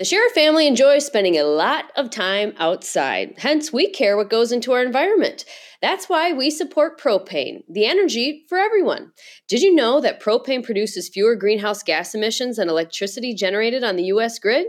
The Sheriff family enjoys spending a lot of time outside, hence, we care what goes into our environment. That's why we support propane, the energy for everyone. Did you know that propane produces fewer greenhouse gas emissions than electricity generated on the US grid?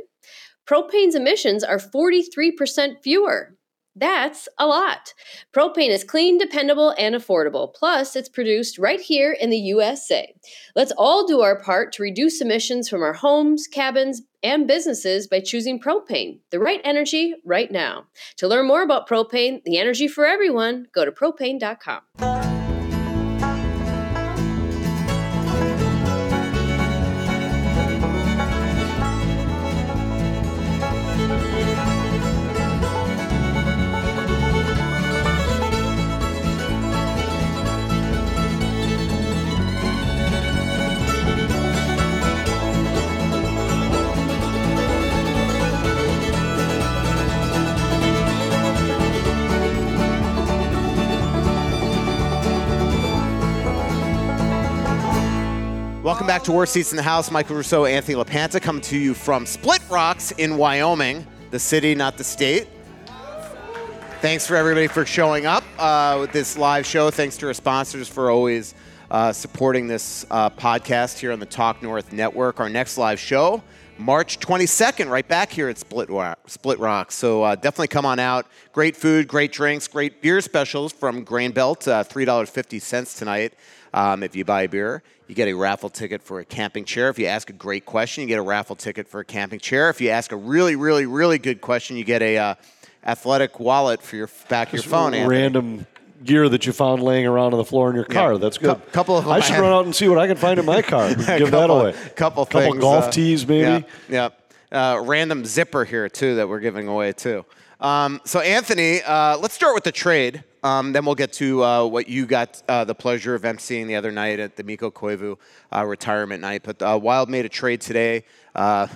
Propane's emissions are 43% fewer. That's a lot. Propane is clean, dependable, and affordable. Plus, it's produced right here in the USA. Let's all do our part to reduce emissions from our homes, cabins, and businesses by choosing propane, the right energy right now. To learn more about propane, the energy for everyone, go to propane.com. back to Worst Seats in the House. Michael Russo, Anthony LaPanta coming to you from Split Rocks in Wyoming, the city, not the state. Thanks for everybody for showing up uh, with this live show. Thanks to our sponsors for always uh, supporting this uh, podcast here on the Talk North Network. Our next live show, March 22nd, right back here at Split, Rock, Split Rock. So uh, definitely come on out. Great food, great drinks, great beer specials from Grain Belt, uh, $3.50 tonight. Um, if you buy a beer, you get a raffle ticket for a camping chair. If you ask a great question, you get a raffle ticket for a camping chair. If you ask a really, really, really good question, you get a uh, athletic wallet for your back of your phone. Anthony. Random gear that you found laying around on the floor in your car. Yeah. That's good. Cou- couple of I should run out and see what I can find in my car. Give couple, that away. Couple, Couple things, golf uh, tees, maybe. Yeah. yeah. Uh, random zipper here too that we're giving away too. Um, so Anthony, uh, let's start with the trade. Um, then we'll get to uh, what you got uh, the pleasure of emceeing the other night at the Mikko Koivu uh, retirement night. But uh, Wild made a trade today. Uh,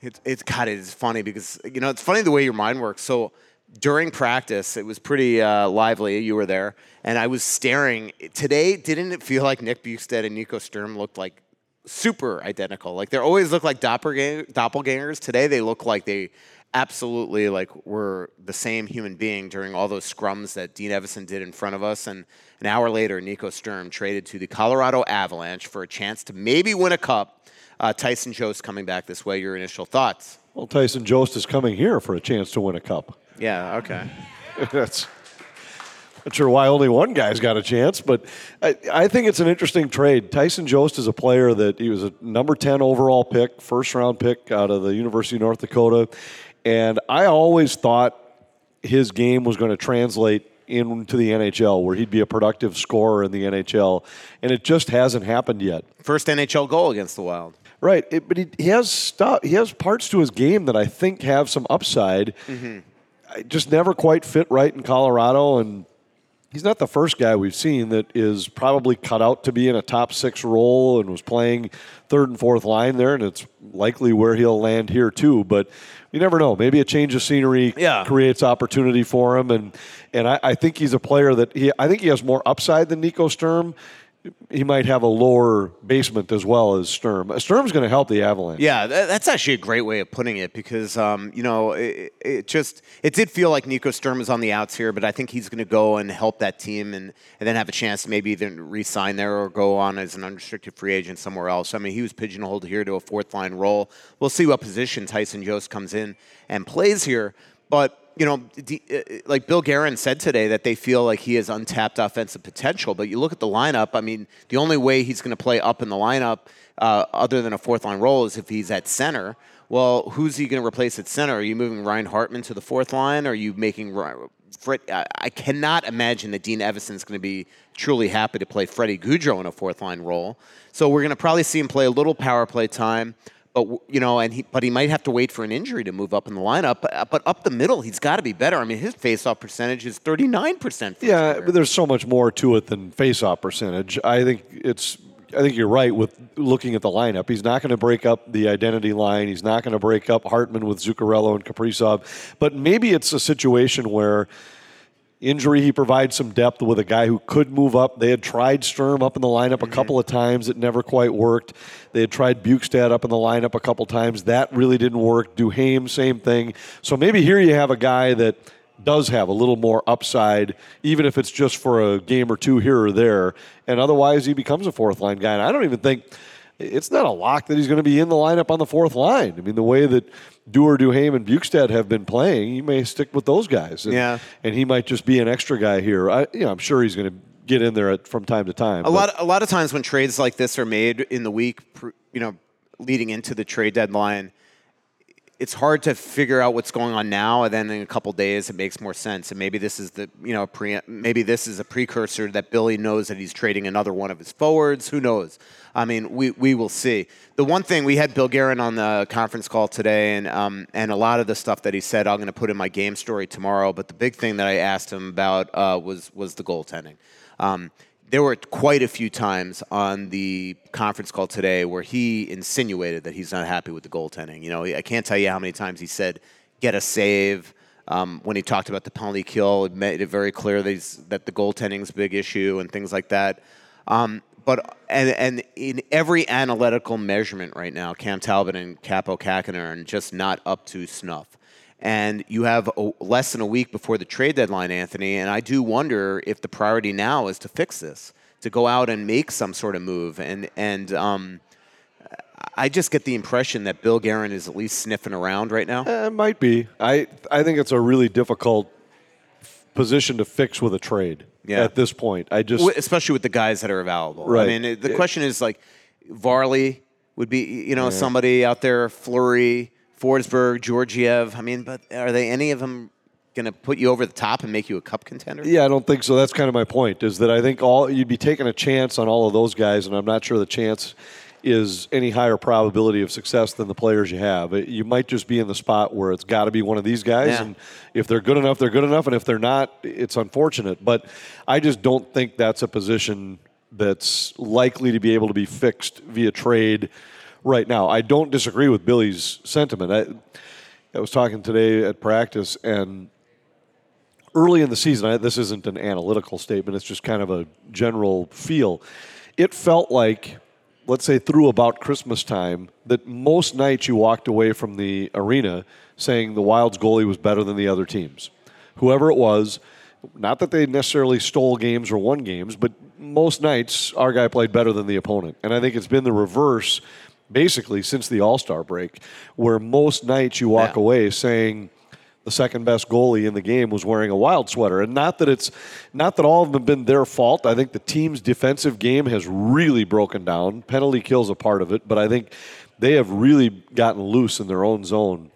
it, it's God, it is funny because you know it's funny the way your mind works. So during practice, it was pretty uh, lively. You were there, and I was staring. Today, didn't it feel like Nick Bjugstad and Nico Sturm looked like super identical? Like they always look like doppelganger, doppelgangers. Today, they look like they absolutely like we're the same human being during all those scrums that Dean Evason did in front of us. And an hour later, Nico Sturm traded to the Colorado Avalanche for a chance to maybe win a cup. Uh, Tyson Jost coming back this way. Your initial thoughts? Well, Tyson Jost is coming here for a chance to win a cup. Yeah. Okay. That's not sure why only one guy's got a chance, but I, I think it's an interesting trade. Tyson Jost is a player that he was a number 10 overall pick, first round pick out of the University of North Dakota. And I always thought his game was going to translate into the NHL, where he'd be a productive scorer in the NHL. And it just hasn't happened yet. First NHL goal against the Wild. Right, it, but he, he has stuff. He has parts to his game that I think have some upside. Mm-hmm. I just never quite fit right in Colorado, and he's not the first guy we've seen that is probably cut out to be in a top six role and was playing third and fourth line there, and it's likely where he'll land here too. But you never know. Maybe a change of scenery Yeah. creates opportunity for him, and and I, I think he's a player that he. I think he has more upside than Nico Sturm. He might have a lower basement as well as Sturm. Sturm's going to help the Avalanche. Yeah, tha- that's actually a great way of putting it because um, you know it, it just it did feel like Nico Sturm is on the outs here, but I think he's going to go and help that team and, and then have a chance to maybe even re-sign there or go on as an unrestricted free agent somewhere else. I mean, he was pigeonholed here to a fourth line role. We'll see what position Tyson Jost comes in and plays here, but you know, uh, like Bill Guerin said today, that they feel like he has untapped offensive potential. But you look at the lineup. I mean, the only way he's going to play up in the lineup, uh, other than a fourth line role, is if he's at center. Well, who's he going to replace at center? Are you moving Ryan Hartman to the fourth line? Are you making Fred? I I cannot imagine that Dean Evason's going to be truly happy to play Freddie Gaudreau in a fourth line role. So we're going to probably see him play a little power play time. But you know, and he, but he might have to wait for an injury to move up in the lineup. But, uh, but up the middle, he's got to be better. I mean, his faceoff percentage is thirty nine percent. Yeah, but there's so much more to it than face-off percentage. I think it's. I think you're right with looking at the lineup. He's not going to break up the identity line. He's not going to break up Hartman with Zuccarello and Kaprizov. But maybe it's a situation where injury, he provides some depth with a guy who could move up. They had tried Sturm up in the lineup Mm-hmm. a couple of times. It never quite worked. They had tried Bjugstad up in the lineup a couple of times. That really didn't work. Duhaime, same thing. So maybe here you have a guy that does have a little more upside, even if it's just for a game or two here or there. And otherwise, he becomes a fourth line guy. And I don't even think it's not a lock that he's going to be in the lineup on the fourth line. I mean, the way that Dewar, Duhaime, and Bjugstad have been playing, he may stick with those guys. And, Yeah. and he might just be an extra guy here. I, you know, I'm sure he's going to get in there at, from time to time. A lot, a lot of times when trades like this are made in the week, you know, leading into the trade deadline, it's hard to figure out what's going on now, and then in a couple days it makes more sense. And maybe this is the, you know, pre- maybe this is a precursor that Billy knows that he's trading another one of his forwards. Who knows? I mean, we, we will see. The one thing we had Bill Guerin on the conference call today, and um, and a lot of the stuff that he said, I'm going to put in my game story tomorrow. But the big thing that I asked him about uh, was was the goaltending. Um, there were quite a few times on the conference call today where he insinuated that he's not happy with the goaltending. You know, I can't tell you how many times he said, "Get a save." Um, when he talked about the penalty kill, it made it very clear that, that the goaltending's a big issue and things like that. Um, but and and in every analytical measurement right now, Cam Talbot and Kaapo Kahkonen are just not up to snuff and you have a, less than a week before the trade deadline, Anthony. And I do wonder if the priority now is to fix this, to go out and make some sort of move. And and um, I just get the impression that Bill Guerin is at least sniffing around right now. It might be. I I think it's a really difficult position to fix with a trade Yeah. at this point. I just especially with the guys that are available. Right. I mean, the question is like Varley would be, you know, somebody out there, Fleury, Forsberg, Georgiev. I mean, but are they any of them going to put you over the top and make you a cup contender? Yeah, I don't think so. That's kind of my point. Is that I think all you'd be taking a chance on all of those guys, and I'm not sure the chance is any higher probability of success than the players you have. It- You might just be in the spot where it's got to be one of these guys, Yeah. and if they're good enough, they're good enough, and if they're not, it's unfortunate. But I just don't think that's a position that's likely to be able to be fixed via trade right now. I don't disagree with Billy's sentiment. I, I was talking today at practice, and early in the season, I, this isn't an analytical statement, it's just kind of a general feel. It felt like, let's say through about Christmas time, that most nights you walked away from the arena saying the Wild's goalie was better than the other teams. Whoever it was, not that they necessarily stole games or won games, but most nights our guy played better than the opponent. And I think it's been the reverse basically since the All Star break, where most nights you walk Yeah. away saying, the second best goalie in the game was wearing a wild sweater. And not that it's not that all of them have been their fault. I think the team's defensive game has really broken down. Penalty kills a part of it, but I think they have really gotten loose in their own zone.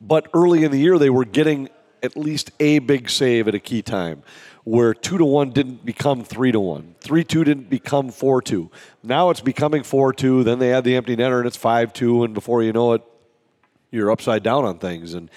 But early in the year they were getting at least a big save at a key time. Where two to one didn't become three to one, three two didn't become four two. Now it's becoming four two. Then they add the empty netter and it's five two, and before you know it, you're upside down on things. And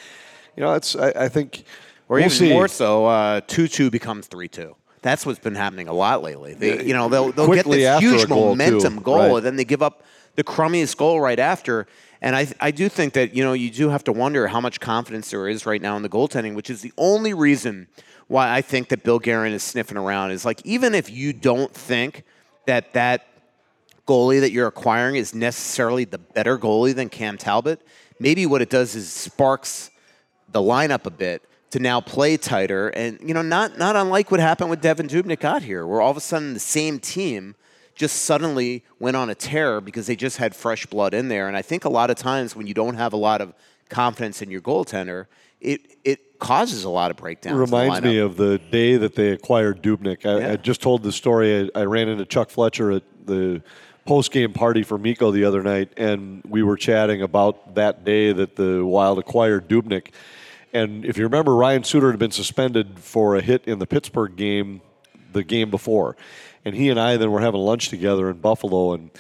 you know, it's I, I think Or we'll even see. more so, uh, two-two becomes three-two. That's what's been happening a lot lately. They, you know, they'll, they'll get this huge goal, momentum too. goal, Right. and then they give up the crummiest goal right after. And I, I do think that you know you do have to wonder how much confidence there is right now in the goaltending, which is the only reason why I think that Bill Guerin is sniffing around. Is like even if you don't think that that goalie that you're acquiring is necessarily the better goalie than Cam Talbot, maybe what it does is sparks the lineup a bit to now play tighter. And, you know, not, not unlike what happened with Devan Dubnyk got here, where all of a sudden the same team just suddenly went on a tear because they just had fresh blood in there. And I think a lot of times when you don't have a lot of confidence in your goaltender, it, it causes a lot of breakdowns. the reminds me of the day that they acquired Dubnyk. I, Yeah. I just told the story. I, I ran into Chuck Fletcher at the post game party for Mikko the other night, and we were chatting about that day that the Wild acquired Dubnyk. And if you remember, Ryan Suter had been suspended for a hit in the Pittsburgh game the game before. And he and I then were having lunch together in Buffalo, and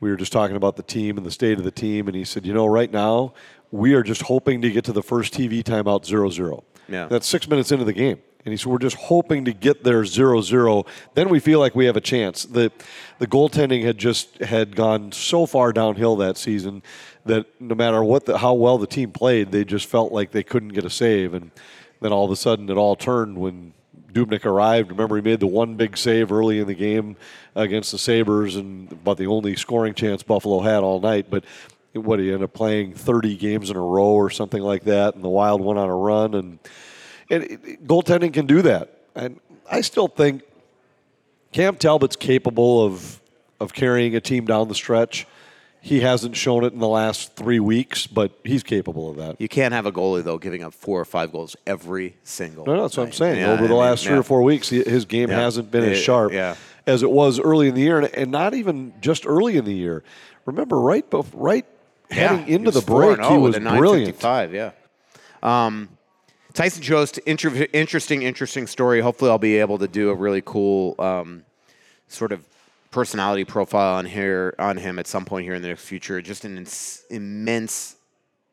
we were just talking about the team and the state of the team. And he said, You know, right now, we are just hoping to get to the first TV timeout 0 0. Yeah. That's six minutes into the game. And he said, We're just hoping to get there 0 0. Then we feel like we have a chance. The, the goaltending had just had gone so far downhill that season that no matter what the, how well the team played, they just felt like they couldn't get a save. And then all of a sudden it all turned when Dubnyk arrived. Remember, he made the one big save early in the game against the Sabres, and about the only scoring chance Buffalo had all night. But what he ended up playing 30 games in a row or something like that, and the Wild went on a run, and and it, goaltending can do that. And I still think Cam Talbot's capable of of carrying a team down the stretch. He hasn't shown it in the last three weeks, but he's capable of that. You can't have a goalie though giving up four or five goals every single. No, no that's night. what I'm saying. Yeah, Over the I last mean, three yeah. or four weeks, his game Yeah. hasn't been as sharp as it was early in the year, and, not even just early in the year. Remember, right, bef- right heading into the break, he was a brilliant. 955, Yeah. Um, Tyson Jost, inter- interesting, interesting story. Hopefully, I'll be able to do a really cool um, sort of personality profile on here on him at some point here in the future. Just an ins- immense,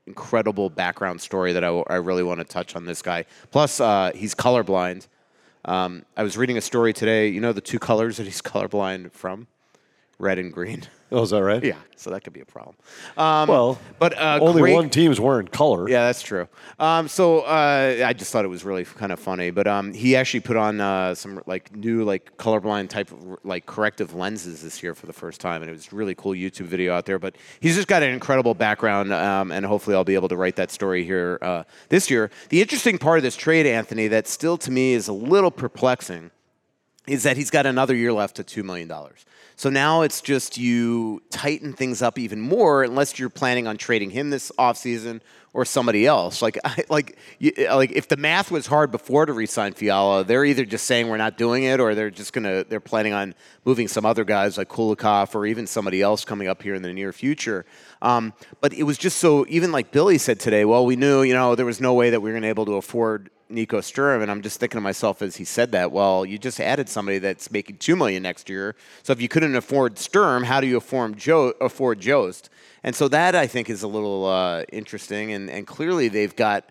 incredible background story that I, w- I really want to touch on this guy. Plus, uh, he's colorblind. Um, I was reading a story today. You know the two colors that he's colorblind from, red and green. Oh, is that right? Yeah, so that could be a problem. Um, Well, but uh, only great- one team's wearing color. Yeah, that's true. Um, so uh, I just thought it was really kind of funny. But um, he actually put on uh, some like new like colorblind type of like corrective lenses this year for the first time, and it was really cool YouTube video out there. But he's just got an incredible background, um, and hopefully I'll be able to write that story here uh, this year. The interesting part of this trade, Anthony, that still to me is a little perplexing is that he's got another year left to $2 million. So now it's just you tighten things up even more unless you're planning on trading him this offseason or somebody else. Like, I, like, you, like if the math was hard before to re-sign Fiala, they're either just saying we're not doing it or they're just to, they're planning on moving some other guys like Kulikov or even somebody else coming up here in the near future. Um, but it was just so, even like Billy said today, well, we knew, you know, there was no way that we were to be able to afford Nico Sturm, and I'm just thinking to myself as he said that, well, you just added somebody that's making two million next year. So if you couldn't afford Sturm, how do you afford Joe afford Jost? And so that I think is a little uh, interesting, and, and clearly they've got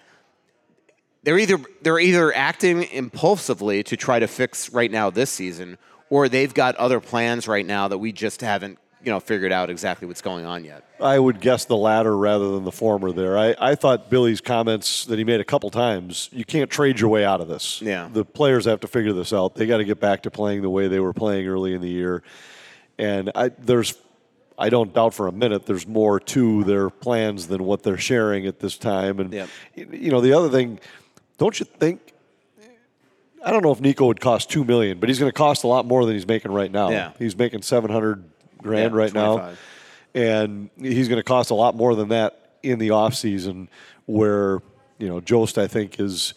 they're either they're either acting impulsively to try to fix right now this season, or they've got other plans right now that we just haven't you know figured out exactly what's going on yet. I would guess the latter rather than the former there. I, I thought Billy's comments that he made a couple times, you can't trade your way out of this. Yeah. The players have to figure this out. They got to get back to playing the way they were playing early in the year. And I, there's, I don't doubt for a minute there's more to their plans than what they're sharing at this time. And, Yep. you know, the other thing, don't you think I don't know if Nico would cost two million, but he's going to cost a lot more than he's making right now. Yeah. He's making seven hundred grand Yeah, right now, and he's going to cost a lot more than that in the off season. Where you know Jost, I think is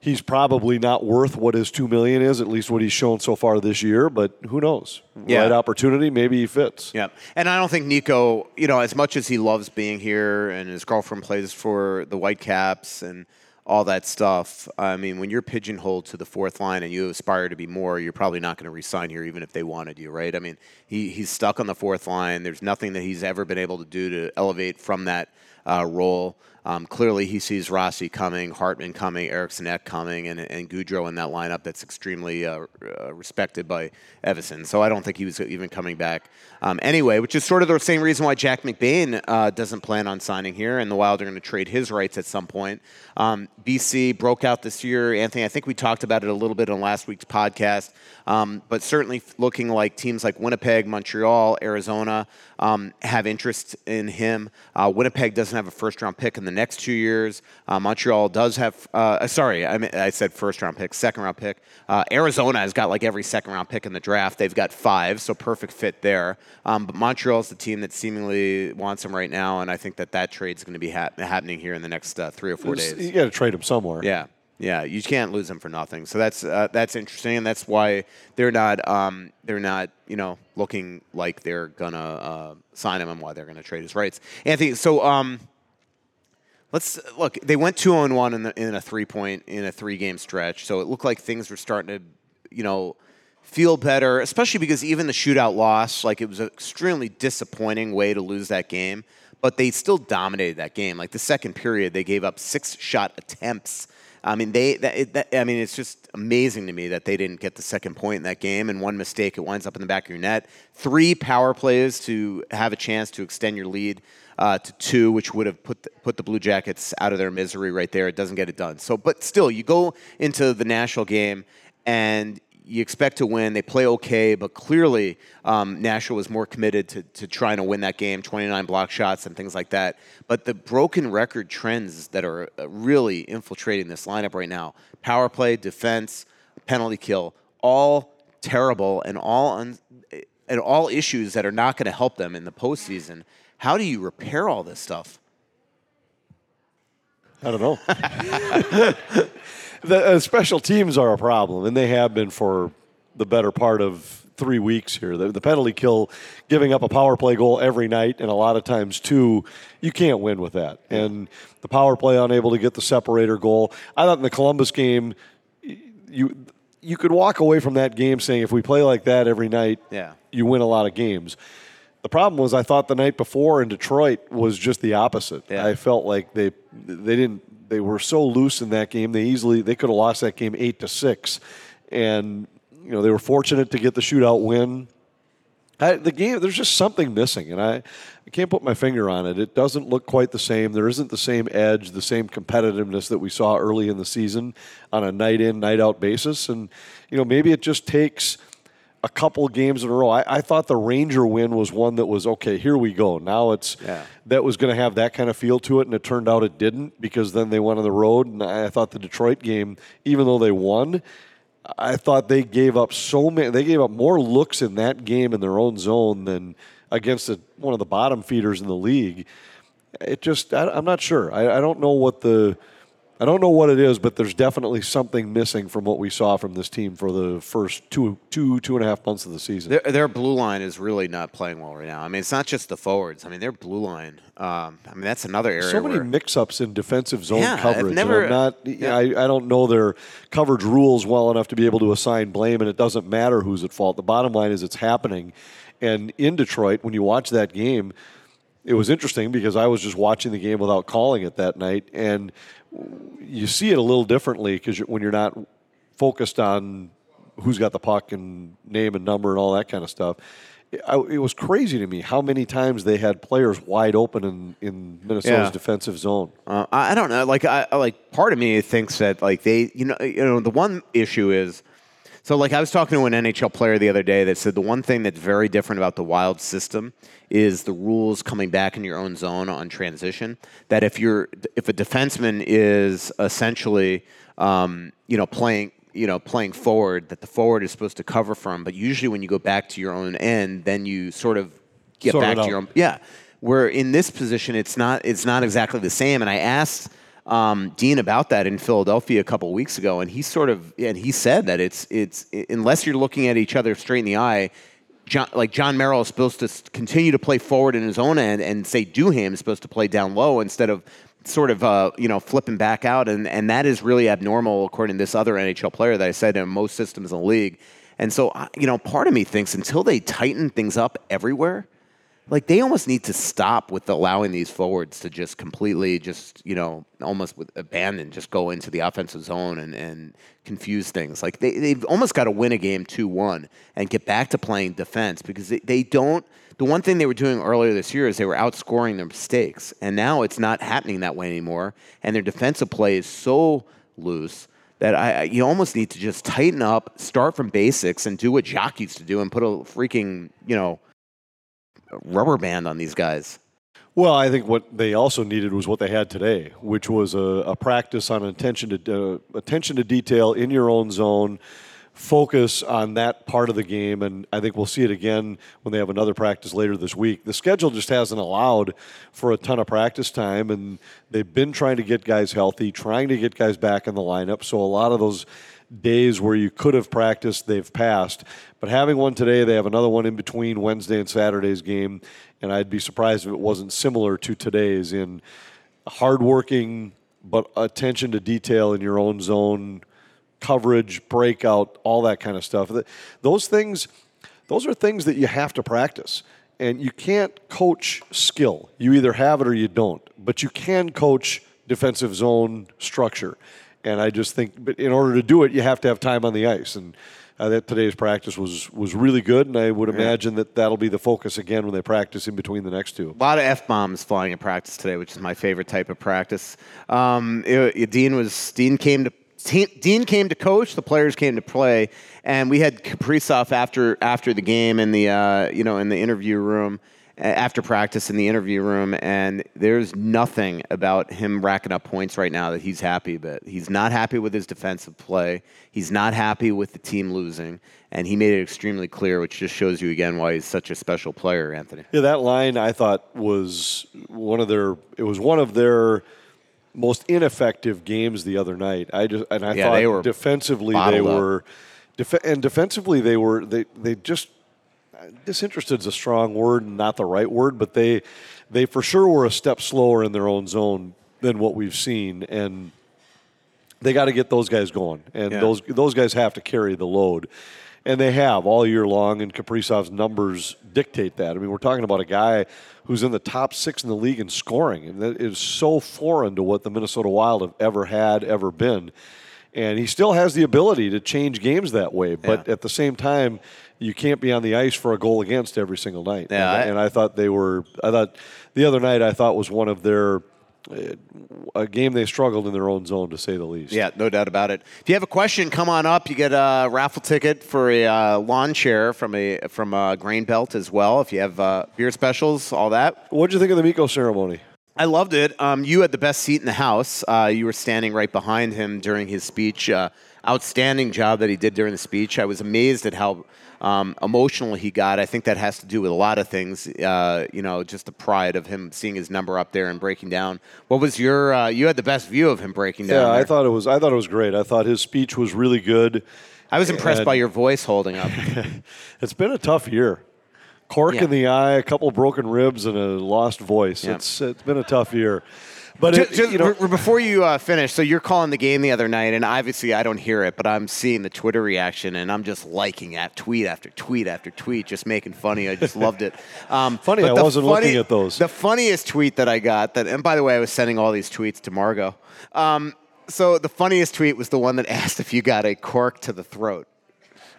he's probably not worth what his two million is, at least what he's shown so far this year. But who knows? Yeah. Right opportunity, maybe he fits. Yeah, and I don't think Nico, you know, as much as he loves being here and his girlfriend plays for the Whitecaps and all that stuff. I mean, when you're pigeonholed to the fourth line and you aspire to be more, you're probably not going to resign here, even if they wanted you, right? I mean, he, he's stuck on the fourth line. There's nothing that he's ever been able to do to elevate from that uh, role. Um, clearly, he sees Rossi coming, Hartman coming, Eriksson Ek coming, and, and Gaudreau in that lineup that's extremely uh, uh, respected by Evason. So I don't think he was even coming back um, anyway, which is sort of the same reason why Jack McBain uh, doesn't plan on signing here, and the Wild are going to trade his rights at some point. Um, BC broke out this year. Anthony, I think we talked about it a little bit on last week's podcast, um, but certainly looking like teams like Winnipeg, Montreal, Arizona um, have interest in him. Uh, Winnipeg doesn't have a first round pick in the next two years. Uh, Montreal does have, uh, sorry, I, mean, I said first round pick, second round pick. Uh, Arizona has got like every second round pick in the draft. They've got five, so perfect fit there. Um, but Montreal's the team that seemingly wants him right now, and I think that that trade's going to be hap- happening here in the next uh, three or four days. You got to trade him somewhere. Yeah, yeah, you can't lose them for nothing. So that's uh, that's interesting, and that's why they're not um, they're not you know looking like they're gonna uh, sign him and why they're gonna trade his rights. Anthony, so um, let's look. They went two on one in, the, in a three point in a three game stretch, so it looked like things were starting to you know feel better, especially because even the shootout loss, like it was an extremely disappointing way to lose that game. But they still dominated that game. Like the second period, they gave up six shot attempts. I mean, they. That, it, that, I mean, it's just amazing to me that they didn't get the second point in that game. And one mistake, it winds up in the back of your net. Three power plays to have a chance to extend your lead uh, to two, which would have put the, put the Blue Jackets out of their misery right there. It doesn't get it done. So, but still, you go into the national game and you expect to win. They play okay, but clearly um, Nashville was more committed to, to trying to win that game, 29 block shots and things like that. But the broken record trends that are uh, really infiltrating this lineup right now power play, defense, penalty kill all terrible and all un- and all issues that are not going to help them in the postseason. How do you repair all this stuff? I don't know. the uh, special teams are a problem, and they have been for the better part of three weeks here. The, the, penalty kill, giving up a power play goal every night, and a lot of times two, you can't win with that. And the power play unable to get the separator goal. I thought in the Columbus game, you you could walk away from that game saying if we play like that every night, yeah. you win a lot of games. The problem was I thought the night before in Detroit was just the opposite. Yeah. I felt like they they didn't they were so loose in that game. They easily they could have lost that game eight to six, and you know they were fortunate to get the shootout win. I, the game there's just something missing, and I, I can't put my finger on it. It doesn't look quite the same. There isn't the same edge, the same competitiveness that we saw early in the season on a night in night out basis, and you know maybe it just takes a couple games in a row. I, I, thought the Ranger win was one that was okay. Here we go. Now it's yeah. that was going to have that kind of feel to it, and it turned out it didn't because then they went on the road. And I thought the Detroit game, even though they won, I thought they gave up so many. They gave up more looks in that game in their own zone than against a, one of the bottom feeders in the league. It just I, am not sure. I, I don't know what the I don't know what it is, but there's definitely something missing from what we saw from this team for the first two, two, two and a half months of the season. Their, their blue line is really not playing well right now. I mean, it's not just the forwards. I mean, their blue line. Um, I mean, that's another area. So many mix-ups in defensive zone yeah, coverage. Never, I'm not. Yeah. I, I don't know their coverage rules well enough to be able to assign blame, and it doesn't matter who's at fault. The bottom line is it's happening. And in Detroit, when you watch that game, it was interesting because I was just watching the game without calling it that night, and you see it a little differently because when you're not focused on who's got the puck and name and number and all that kind of stuff. It, I, it was crazy to me how many times they had players wide open in, in Minnesota's Yeah. defensive zone. Uh, I don't know. Like, I- like part of me thinks that like they, you know, you know, the one issue is. So, like, I was talking to an NHL player the other day that said the one thing that's very different about the Wild system is the rules coming back in your own zone on transition. That if you're, if a defenseman is essentially, um, you know, playing, you know, playing forward, that the forward is supposed to cover from. But usually, when you go back to your own end, then you sort of get Sort back to your own. Yeah, where in this position, it's not, it's not exactly the same. And I asked um, Dean about that in Philadelphia a couple weeks ago, and he sort of and he said that it's it's unless you're looking at each other straight in the eye. John, like Jon Merrill is supposed to continue to play forward in his own end, and say Duhaime is supposed to play down low instead of sort of uh, you know flipping back out, and and that is really abnormal according to this other NHL player that I said in most systems in the league. And so you know, part of me thinks until they tighten things up everywhere, like they almost need to stop with allowing these forwards to just completely just you know almost with abandon just go into the offensive zone and, and confuse things. Like they, they've almost got to win a game 2-1 and get back to playing defense because they, they don't the one thing they were doing earlier this year is they were outscoring their mistakes. And now it's not happening that way anymore. And their defensive play is so loose that I, you almost need to just tighten up, start from basics, and do what Jacques used to do, and put a freaking you know rubber band on these guys. Well, I think what they also needed was what they had today, which was a, a practice on attention to uh, attention to detail in your own zone, focus on that part of the game, and I think we'll see it again when they have another practice later this week. The schedule just hasn't allowed for a ton of practice time, and they've been trying to get guys healthy, trying to get guys back in the lineup. So a lot of those days where you could have practiced, they've passed. But having one today, they have another one in between Wednesday and Saturday's game, and I'd be surprised if it wasn't similar to today's in hardworking but attention to detail in your own zone, coverage, breakout, all that kind of stuff. Those things, those are things that you have to practice. And you can't coach skill. You either have it or you don't. But you can coach defensive zone structure. And I just think, but in order to do it, you have to have time on the ice. And uh, that today's practice was was really good, and I would imagine that that'll be the focus again when they practice in between the next two. A lot of f bombs flying in practice today, which is my favorite type of practice. Um, it- it- Dean was Dean came to Dean came to coach. The players came to play, and we had Kaprizov after after the game in the uh, you know in the interview room after practice in the interview room, and there's nothing about him racking up points right now that he's happy. But he's not happy with his defensive play. He's not happy with the team losing, and he made it extremely clear, which just shows you again why he's such a special player, Anthony. Yeah, that line I thought was one of their. It was one of their most ineffective games the other night. I just and I Yeah, thought they were defensively they were, def- and defensively they were they they just disinterested is a strong word and not the right word, but they they for sure were a step slower in their own zone than what we've seen and. They got to get those guys going, and Yeah. those those guys have to carry the load, and they have all year long. And Kaprizov's numbers dictate that. I mean, we're talking about a guy who's in the top six in the league in scoring, and that is so foreign to what the Minnesota Wild have ever had, ever been. And he still has the ability to change games that way, but Yeah. at the same time, you can't be on the ice for a goal against every single night. Yeah, and, I- and I thought they were. I thought the other night I thought was one of their. uh, A game they struggled in their own zone, to say the least. Yeah, no doubt about it. If you have a question, come on up. You get a raffle ticket for a uh, lawn chair from a from a Grain Belt as well. If you have uh, beer specials, all that. What did you think of the Mikko ceremony? I loved it. Um, you had the best seat in the house. Uh, you were standing right behind him during his speech. Uh, outstanding job that he did during the speech. I was amazed at how um, emotional he got. I think that has to do with a lot of things. Uh, you know, just the pride of him seeing his number up there and breaking down. What was your? Uh, you had the best view of him breaking down. Yeah, I thought it was. I thought it was great. I thought his speech was really good. I was impressed and- by your voice holding up. It's been a tough year. Cork Yeah. in the eye, a couple broken ribs, and a lost voice. Yeah. It's it's been a tough year. But Just, it, just you know, before you uh, finish, so you're calling the game the other night, and obviously I don't hear it, but I'm seeing the Twitter reaction, and I'm just liking at tweet after tweet after tweet, just making funny. I just loved it. Um, Funny, I wasn't looking at those. The funniest tweet that I got, that, and by the way, I was sending all these tweets to Margot. Um, so the funniest tweet was the one that asked if you got a cork to the throat.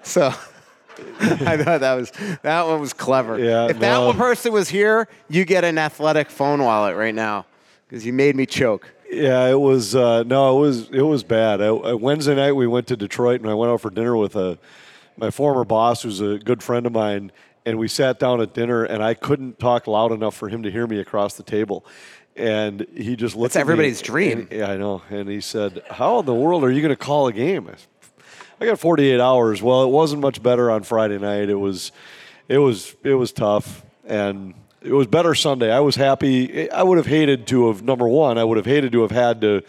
So. I thought that was that one was clever. Yeah, if that one person was here, you get an athletic phone wallet right now because you made me choke. yeah, it was uh, no, it was it was bad. I, I- Wednesday night we went to Detroit, and I went out for dinner with a my former boss, who's a good friend of mine, and we sat down at dinner, and I couldn't talk loud enough for him to hear me across the table. And he just looked. That's at me, everybody's dream. and- yeah, I know. And he said, "How in the world are you going to call a game?" I said, I got 48 hours. Well, it wasn't much better on Friday night. It was, it was, it was tough, and it was better Sunday. I was happy. I would have hated to have number one. I would have hated to have had to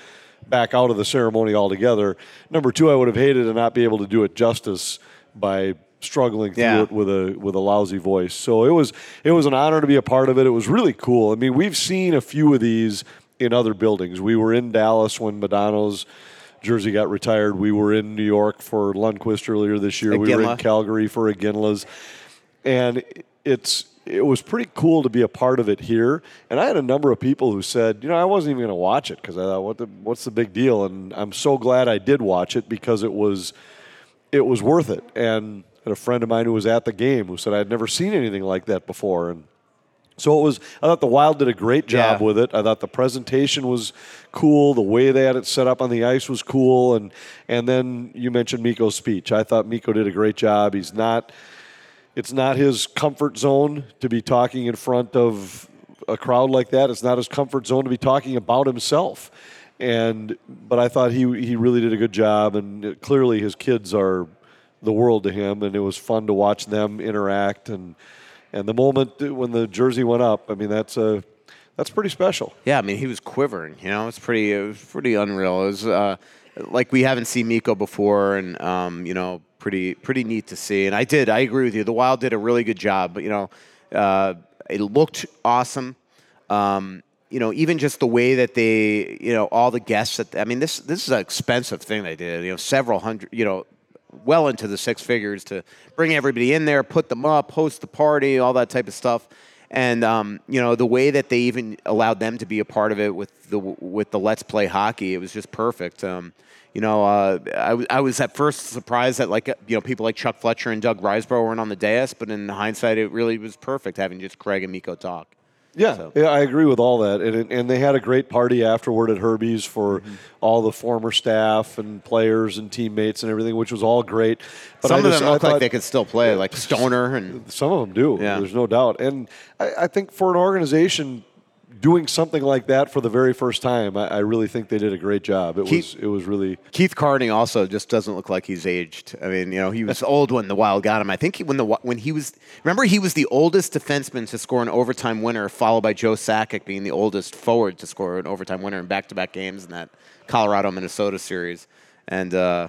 back out of the ceremony altogether. Number two, I would have hated to not be able to do it justice by struggling through Yeah. it with a with a lousy voice. So it was it was an honor to be a part of it. It was really cool. I mean, we've seen a few of these in other buildings. We were in Dallas when Modano's jersey got retired. We were in New York for Lundqvist earlier this year. We were in Calgary for Iginla's, and it's it was pretty cool to be a part of it here. And I had a number of people who said, you know, I wasn't even going to watch it because I thought, what the, what's the big deal? And I'm so glad I did watch it because it was it was worth it. And had a friend of mine who was at the game who said I'd never seen anything like that before, and so it was. I thought the Wild did a great job Yeah. with it. I thought the presentation was cool. The way they had it set up on the ice was cool, and and then you mentioned Mikko's speech. I thought Mikko did a great job. He's not. It's not his comfort zone to be talking in front of a crowd like that. It's not his comfort zone to be talking about himself. And but I thought he he really did a good job, and clearly his kids are the world to him, and it was fun to watch them interact and and the moment when the jersey went up. I mean, that's a that's pretty special. Yeah, I mean, he was quivering. You know, it's pretty, it was pretty unreal. It was uh, like we haven't seen Mikko before, and um, you know, pretty, pretty neat to see. And I did, I agree with you. The Wild did a really good job. You know, uh, it looked awesome. Um, you know, even just the way that they, you know, all the guests that I mean, this this is an expensive thing they did. You know, several hundred, you know, well into the six figures to bring everybody in there, put them up, host the party, all that type of stuff. and um, you know the way that they even allowed them to be a part of it with the with the Let's Play Hockey, it was just perfect. Um, you know, uh, I, w- I was at first surprised that like you know people like Chuck Fletcher and Doug Risebrough weren't on the dais, but in hindsight, it really was perfect having just Craig and Mikko talk. Yeah, So- yeah, I agree with all that, and and they had a great party afterward at Herbie's for Mm-hmm. all the former staff and players and teammates and everything, which was all great. But Some I of just- them look like they could still play, like Stoner and Some of them do. Yeah. There's no doubt. And I, I think for an organization doing something like that for the very first time, I, I really think they did a great job. It Keith- was it was really Keith Carney also just doesn't look like he's aged. I mean, you know, he was old when the Wild got him. I think he, when the when he was remember he was the oldest defenseman to score an overtime winner, followed by Joe Sakic being the oldest forward to score an overtime winner in back-to-back games in that Colorado Minnesota series. And uh,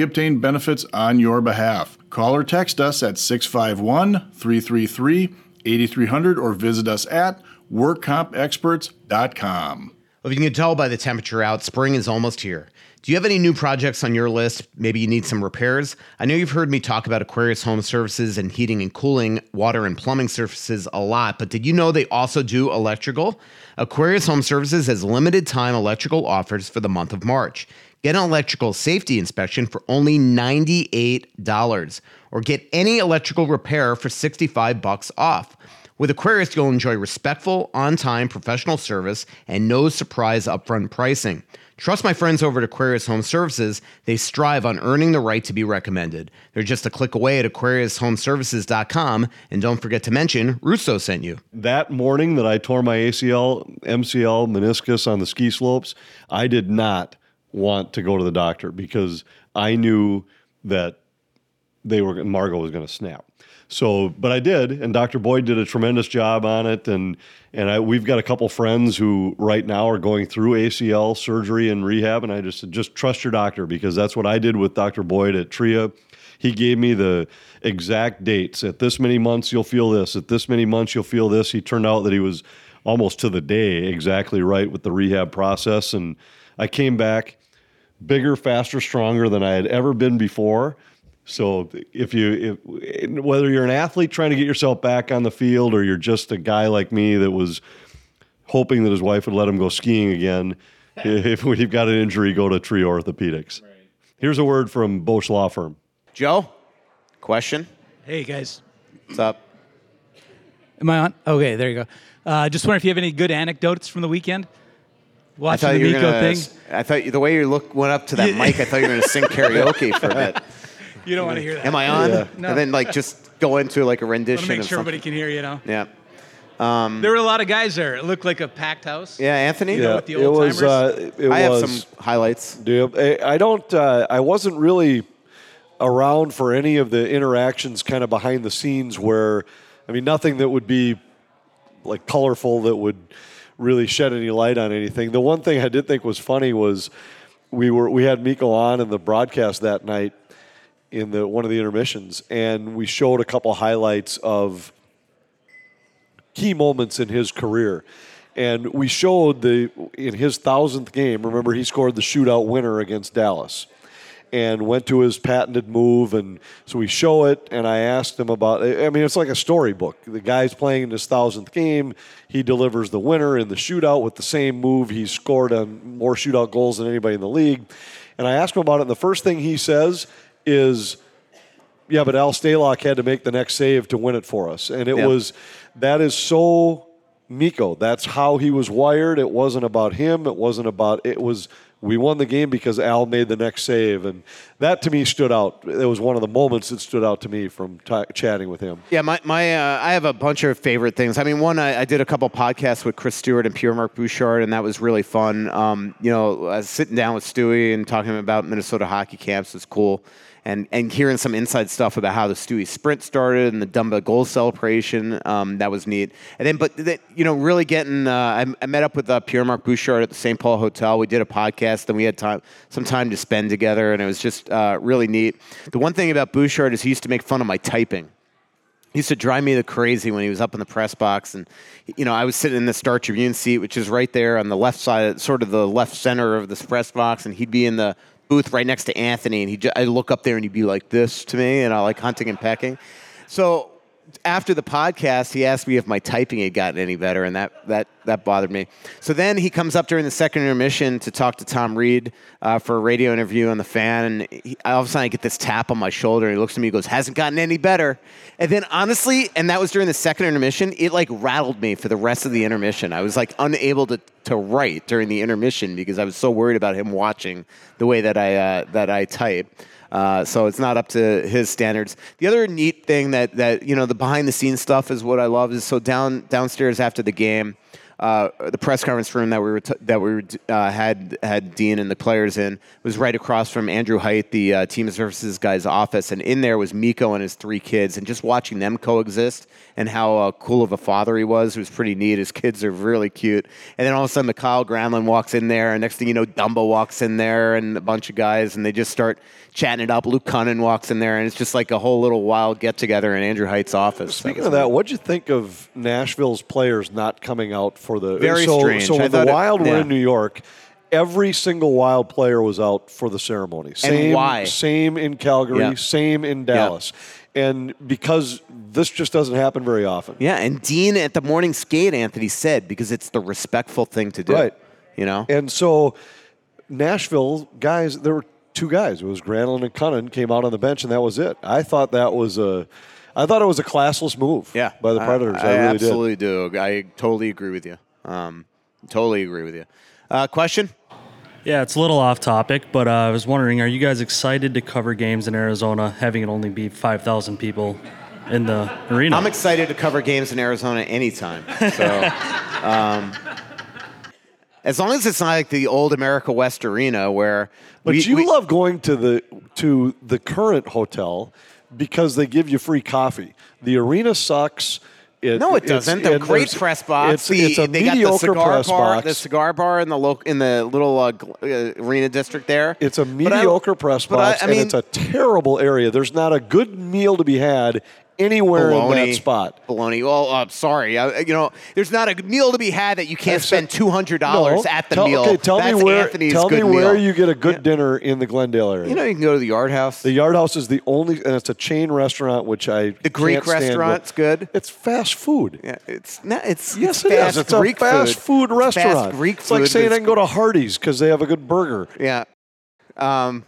obtain benefits on your behalf. Call or text us at 651 333 8300 or visit us at workcompexperts.com. Well, if you can tell by the temperature out, spring is almost here. Do you have any new projects on your list? Maybe you need some repairs? I know you've heard me talk about Aquarius Home Services and heating and cooling, water and plumbing services a lot, but did you know they also do electrical? Aquarius Home Services has limited time electrical offers for the month of March. Get an electrical safety inspection for only $98 or get any electrical repair for 65 bucks off. With Aquarius, you'll enjoy respectful, on time, professional service and no surprise upfront pricing. Trust my friends over at Aquarius Home Services. They strive on earning the right to be recommended. They're just a click away at AquariusHomeservices.com. And don't forget to mention Russo sent you. that morning that I tore my ACL, MCL, meniscus on the ski slopes, I did not want to go to the doctor because I knew that they were Margot was going to snap. So, but I did, and Dr. Boyd did a tremendous job on it, and and I, we've got a couple friends who right now are going through ACL surgery and rehab, and I just said, just trust your doctor because that's what I did with Dr. Boyd at Tria. He gave me the exact dates. At this many months, you'll feel this. At this many months, you'll feel this. He turned out that he was almost to the day exactly right with the rehab process, and I came back bigger, faster, stronger than I had ever been before. So if you, if, whether you're an athlete trying to get yourself back on the field, or you're just a guy like me that was hoping that his wife would let him go skiing again, if you've got an injury, go to Tria Orthopedics. Here's a word from Bosch Law Firm. Joe, question? Hey guys, What's up? am I on? Okay, there you go. Uh, just wondering if you have any good anecdotes from the weekend. I Watching thought the you were Mikko gonna. thing. I thought you, the way you look went up to that mic. I thought you were going to sing karaoke for a bit. You don't want to hear that. Am I on? Yeah. No. And then like just go into like a rendition want make of sure something. everybody can hear you. Know. Yeah. There were a lot of guys there. It looked like a packed house. Yeah, Anthony. know, with the it was. Uh, it I have was. some highlights. Do you- I I don't. Uh, I wasn't really around for any of the interactions, kind of behind the scenes, where I mean, nothing that would be like colorful that would really shed any light on anything. The one thing I did think was funny was we were we had Mikko on in the broadcast that night in the one of the intermissions, and we showed a couple highlights of key moments in his career. And we showed the in his thousandth game. Remember, he scored the shootout winner against Dallas, and went to his patented move. And so we show it, and I asked him about. I mean, it's like a storybook. The guy's playing in his thousandth game. He delivers the winner in the shootout with the same move. He scored on more shootout goals than anybody in the league. And I asked him about it. And the first thing he says is, yeah, but Al Stalock had to make the next save to win it for us. And it Yeah. was, that is so Mikko. That's how he was wired. It wasn't about him. It wasn't about, it was, we won the game because Al made the next save. And that to me stood out. It was one of the moments that stood out to me from t- chatting with him. Yeah, my, my uh, I have a bunch of favorite things. I mean, one, I, I did a couple podcasts with Chris Stewart and Pierre Marc Bouchard, and that was really fun. Um, you know, uh, sitting down with Stewie and talking about Minnesota hockey camps was cool. And and hearing some inside stuff about how the Stewie sprint started and the Dumba goal celebration. Um, that was neat. And then, but you know, really getting. Uh, I, I, met up with uh, Pierre Marc Bouchard at the St. Paul Hotel. We did a podcast, and we had time some time to spend together, and it was just uh, really neat. The one thing about Bouchard is he used to make fun of my typing. He used to drive me the crazy when he was up in the press box, and you know I was sitting in the Star Tribune seat, which is right there on the left side, sort of the left center of this press box, and he'd be in the booth right next to Anthony, and he I look up there and he'd be like this to me, and I like hunting and pecking. So after the podcast, he asked me if my typing had gotten any better, and that that that bothered me. So then he comes up during the second intermission to talk to Tom Reid uh, for a radio interview on the fan, and he, all of a sudden I get this tap on my shoulder, and he looks at me, and goes, "Hasn't gotten any better." And then honestly, and that was during the second intermission, it like rattled me for the rest of the intermission. I was like unable to to write during the intermission because I was so worried about him watching the way that I uh, that I type. Uh, so it's not up to his standards. The other neat thing that that you know the behind the scenes stuff is what I love is so down downstairs after the game uh, the press conference room that we were t- that we were, uh, had had Dean and the players in was right across from Andrew Height, the uh, team services guy's office, and in there was Mikko and his three kids, and just watching them coexist and how uh, cool of a father he was was pretty neat. His kids are really cute, and then all of a sudden, Kyle Granlund walks in there, and next thing you know, Dumbo walks in there, and a bunch of guys, and they just start chatting it up. Luke Kunin walks in there, and it's just like a whole little wild get together in Andrew Height's office. Speaking that of that, what'd you think of Nashville's players not coming out for the very so, strange? So when the Wild it, yeah. were in New York. Every single Wild player was out for the ceremony. Same, why? Same in Calgary. Yeah. Same in Dallas. Yeah. And because this just doesn't happen very often. Yeah, and Dean at the morning skate, Anthony said, because it's the respectful thing to do. Right. You know? And so Nashville guys, there were two guys. It was Granlund and Kunin came out on the bench, and that was it. I thought that was a, I thought it was a classless move. Yeah, by the Predators. I, I, I really absolutely did. do. I totally agree with you. Um, totally agree with you. Uh, question. Yeah, it's a little off topic, but uh, I was wondering, are you guys excited to cover games in Arizona, having it only be 5,000 people in the arena? I'm excited to cover games in Arizona anytime. So, um, as long as it's not like the old America West Arena where. But we, you we, love going to the to the current hotel because they give you free coffee. The arena sucks. It, no, it doesn't. The great press box. It's, the, it's a they mediocre got the cigar press bar, box. The cigar bar in the in the little uh, uh, arena district there. It's a mediocre press box, I, I mean, and it's a terrible area. There's not a good meal to be had anywhere Baloney. in that spot. Baloney. Well, uh, sorry. I, you know, there's not a meal to be had that you can't spend two hundred dollars no, at the tell, meal. Okay, tell That's me where. Anthony's tell me where meal. you get a good yeah. dinner in the Glendale area. You know, you can go to the Yard House. The Yard House is the only, and it's a chain restaurant, which I the Greek restaurant's good. It's fast food. Yeah, it's not. It's yes, it's it fast is. It's Greek a fast food, food restaurant. Fast Greek it's food. like saying I can go to Hardee's because they have a good burger. Yeah. Um,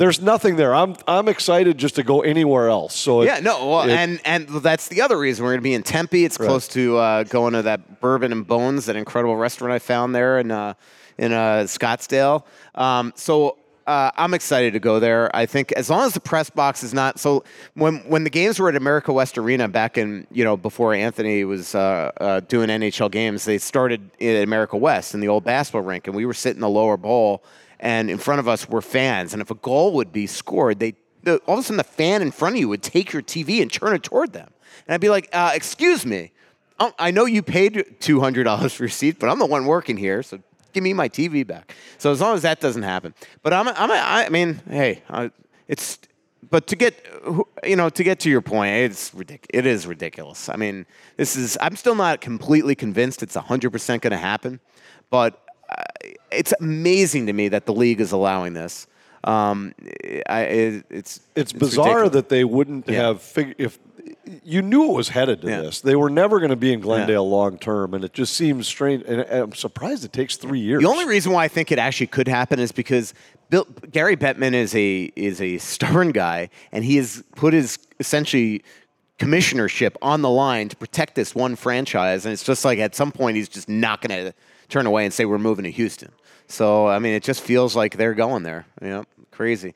there's nothing there. I'm I'm excited just to go anywhere else. So it, yeah, no, well, it, and and that's the other reason we're going to be in Tempe. It's Right. close to uh, going to that Bourbon and Bones, that incredible restaurant I found there in uh, in uh, Scottsdale. Um, so. Uh, I'm excited to go there. I think as long as the press box is not so. When when the games were at America West Arena back in you know before Anthony was uh, uh, doing NHL games, they started at America West in the old basketball rink, and we were sitting in the lower bowl, and in front of us were fans. And if a goal would be scored, they the, all of a sudden the fan in front of you would take your TV and turn it toward them, and I'd be like, uh, "Excuse me, Oh, I know you paid two hundred dollars for your seat, but I'm the one working here, so give me my TV back." So as long as that doesn't happen, but I'm, I'm, I mean, hey, it's. But to get, you know, to get to your point, it's ridic- It is ridiculous. I mean, this is. I'm still not completely convinced it's 100 percent going to happen, but it's amazing to me that the league is allowing this. Um, I, it, it's, it's bizarre ridiculous. that they wouldn't Yeah. have figured if you knew it was headed to Yeah. this. They were never going to be in Glendale long term, and it just seems strange. And I'm surprised it takes three years. The only reason why I think it actually could happen is because Bill, Gary Bettman is a is a stubborn guy, and he has put his essentially commissionership on the line to protect this one franchise. And it's just like at some point he's just not going to turn away and say we're moving to Houston. So I mean, it just feels like they're going there. You know, crazy.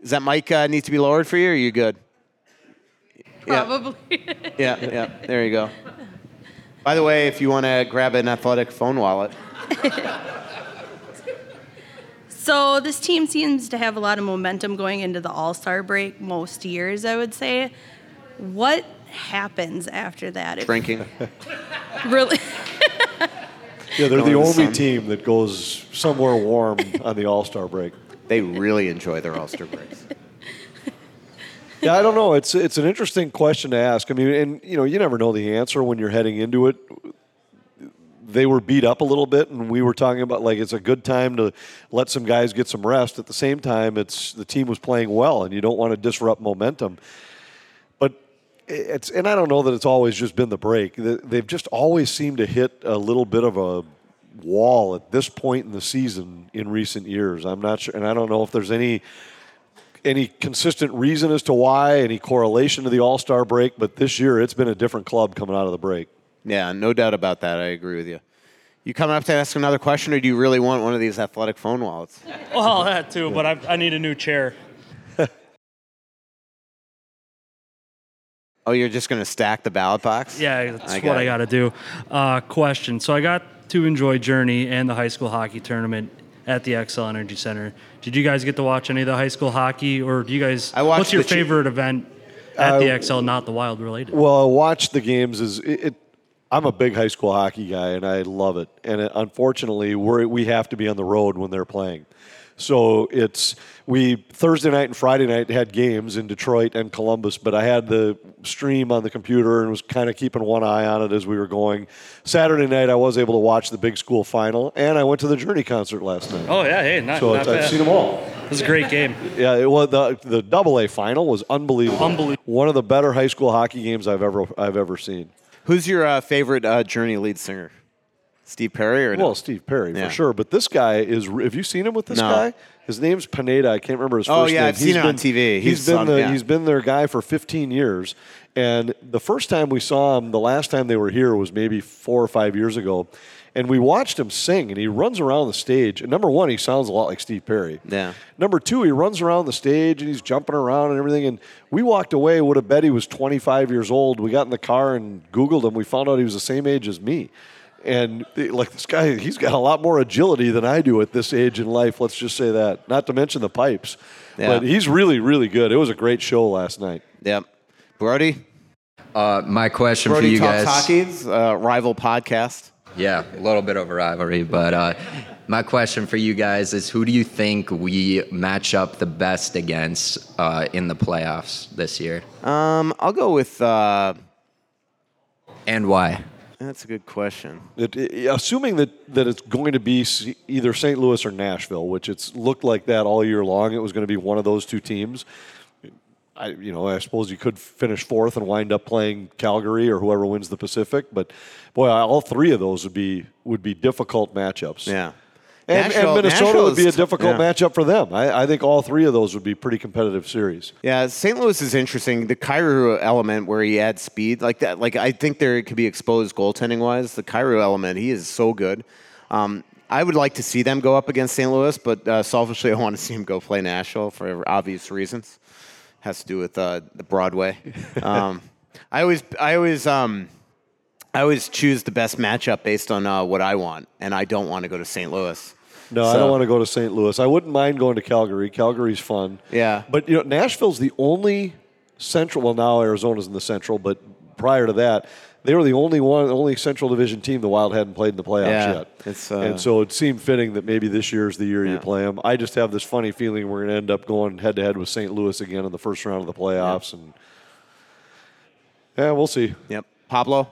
Does that mic uh, need to be lowered for you? Or are you good? Yeah. Probably. Yeah, yeah. There you go. By the way, if you want to grab an athletic phone wallet, so So this team seems to have a lot of momentum going into the All Star break most years, I would say. What happens after that? Drinking. Really? Yeah, they're the only sun. team that goes somewhere warm on the All Star break. They really enjoy their All-Star breaks. Yeah, I don't know. It's it's an interesting question to ask. I mean, and you know, you never know the answer when you're heading into it. They were beat up a little bit, and we were talking about like it's a good time to let some guys get some rest. At the same time, it's the team was playing well, and you don't want to disrupt momentum. But it's and I don't know that it's always just been the break. They- They've just always seemed to hit a little bit of a wall at this point in the season in recent years. I'm not sure, and I don't know if there's any any consistent reason as to why, any correlation to the All Star break, but this year it's been a different club coming out of the break. Yeah, no doubt about that. I agree with you. You coming up to ask another question, or do you really want one of these athletic phone wallets? Well, that too, but I, I need a new chair. Oh, you're just going to stack the ballot box? Yeah, that's I what got I got to do. Uh, question. So I got to enjoy Journey and the high school hockey tournament at the Xcel Energy Center. Did you guys get to watch any of the high school hockey, or do you guys? I watched what's your the chi- favorite event at the Xcel, not the Wild related? Well, I watch the games is it, it. I'm a big high school hockey guy, and I love it. And it, unfortunately, we we have to be on the road when they're playing. So it's we Thursday night and Friday night had games in Detroit and Columbus, but I had the stream on the computer and was kind of keeping one eye on it as we were going. Saturday night, I was able to watch the big school final, and I went to the Journey concert last night. Oh yeah, hey, not, so not it's, I've seen them all. It was a great game. Yeah, it was the the Double A final was unbelievable. Unbelievable. One of the better high school hockey games I've ever I've ever seen. Who's your uh, favorite uh, Journey lead singer? Steve Perry or no? Well, Steve Perry Yeah. for sure, but this guy is. Have you seen him with this No. guy? His name's Pineda. I can't remember his Oh, first yeah, name. I've seen it on TV. he's He's been on- the, yeah. he's been their guy for 15 years. And the first time we saw him, the last time they were here was maybe four or five years ago. And we watched him sing, and he runs around the stage. And number one, he sounds a lot like Steve Perry. Yeah. Number two, he runs around the stage and he's jumping around and everything. And we walked away, would have bet he was 25 years old. We got in the car and Googled him. We found out he was the same age as me. And like this guy, he's got a lot more agility than I do at this age in life. Let's just say that. Not to mention the pipes. Yeah. But he's really, really good. It was a great show last night. Yep. Brody? Uh, my question Brody for you Talks guys. Hockey's uh, rival podcast. Yeah, a little bit of a rivalry, but uh, my question for you guys is who do you think we match up the best against uh, in the playoffs this year? Um, I'll go with. Uh, And why? That's a good question. It, it- assuming that, that it's going to be either St. Louis or Nashville, which it's looked like that all year long, it was going to be one of those two teams. I, you know, I suppose you could finish fourth and wind up playing Calgary or whoever wins the Pacific, but boy, all three of those would be would be difficult matchups. Yeah. And, and Nashville- Minnesota would be a difficult yeah. matchup for them. I, I think all three of those would be pretty competitive series. Yeah, St. Louis is interesting. The Kyrou element where he adds speed like that, like I think there could be exposed goaltending wise. The Kyrou element, he is so good. Um, I would like to see them go up against St. Louis, but uh, selfishly, I want to see him go play Nashville for obvious reasons. Has to do with uh, the Broadway. um, I always, I always, um, I always choose the best matchup based on uh, what I want, and I don't want to go to St. Louis. No, I don't want to go to St. Louis. I wouldn't mind going to Calgary. Calgary's fun. Yeah. But you know, Nashville's the only central. Well, now Arizona's in the central, but prior to that, they were the only one, only Central Division team the Wild hadn't played in the playoffs Yeah, yet. it's, uh, and so it seemed fitting that maybe this year's the year you play them. I just have this funny feeling we're going to end up going head to head with St. Louis again in the first round of the playoffs, and yeah, we'll see. Yep. Pablo.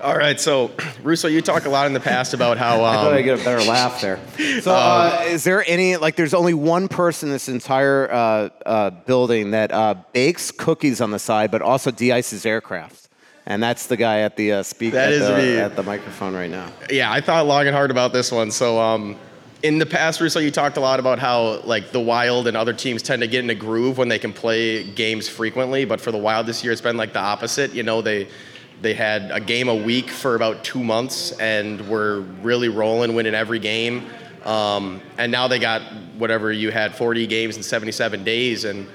All right, so Russo, you talk a lot in the past about how I thought um, I'd get a better laugh there. So, uh, is there any like? There's only one person in this entire uh, uh, building that uh, bakes cookies on the side, but also de-ices aircraft, and that's the guy at the uh, speak at, the, at the microphone right now. yeah, I thought long and hard about this one. So, um, in the past, Russo, you talked a lot about how like the Wild and other teams tend to get in a groove when they can play games frequently. But for the Wild this year, it's been like the opposite. You know, they they had a game a week for about two months and were really rolling, winning every game. Um, and now they got whatever you had 40 games in 77 days, and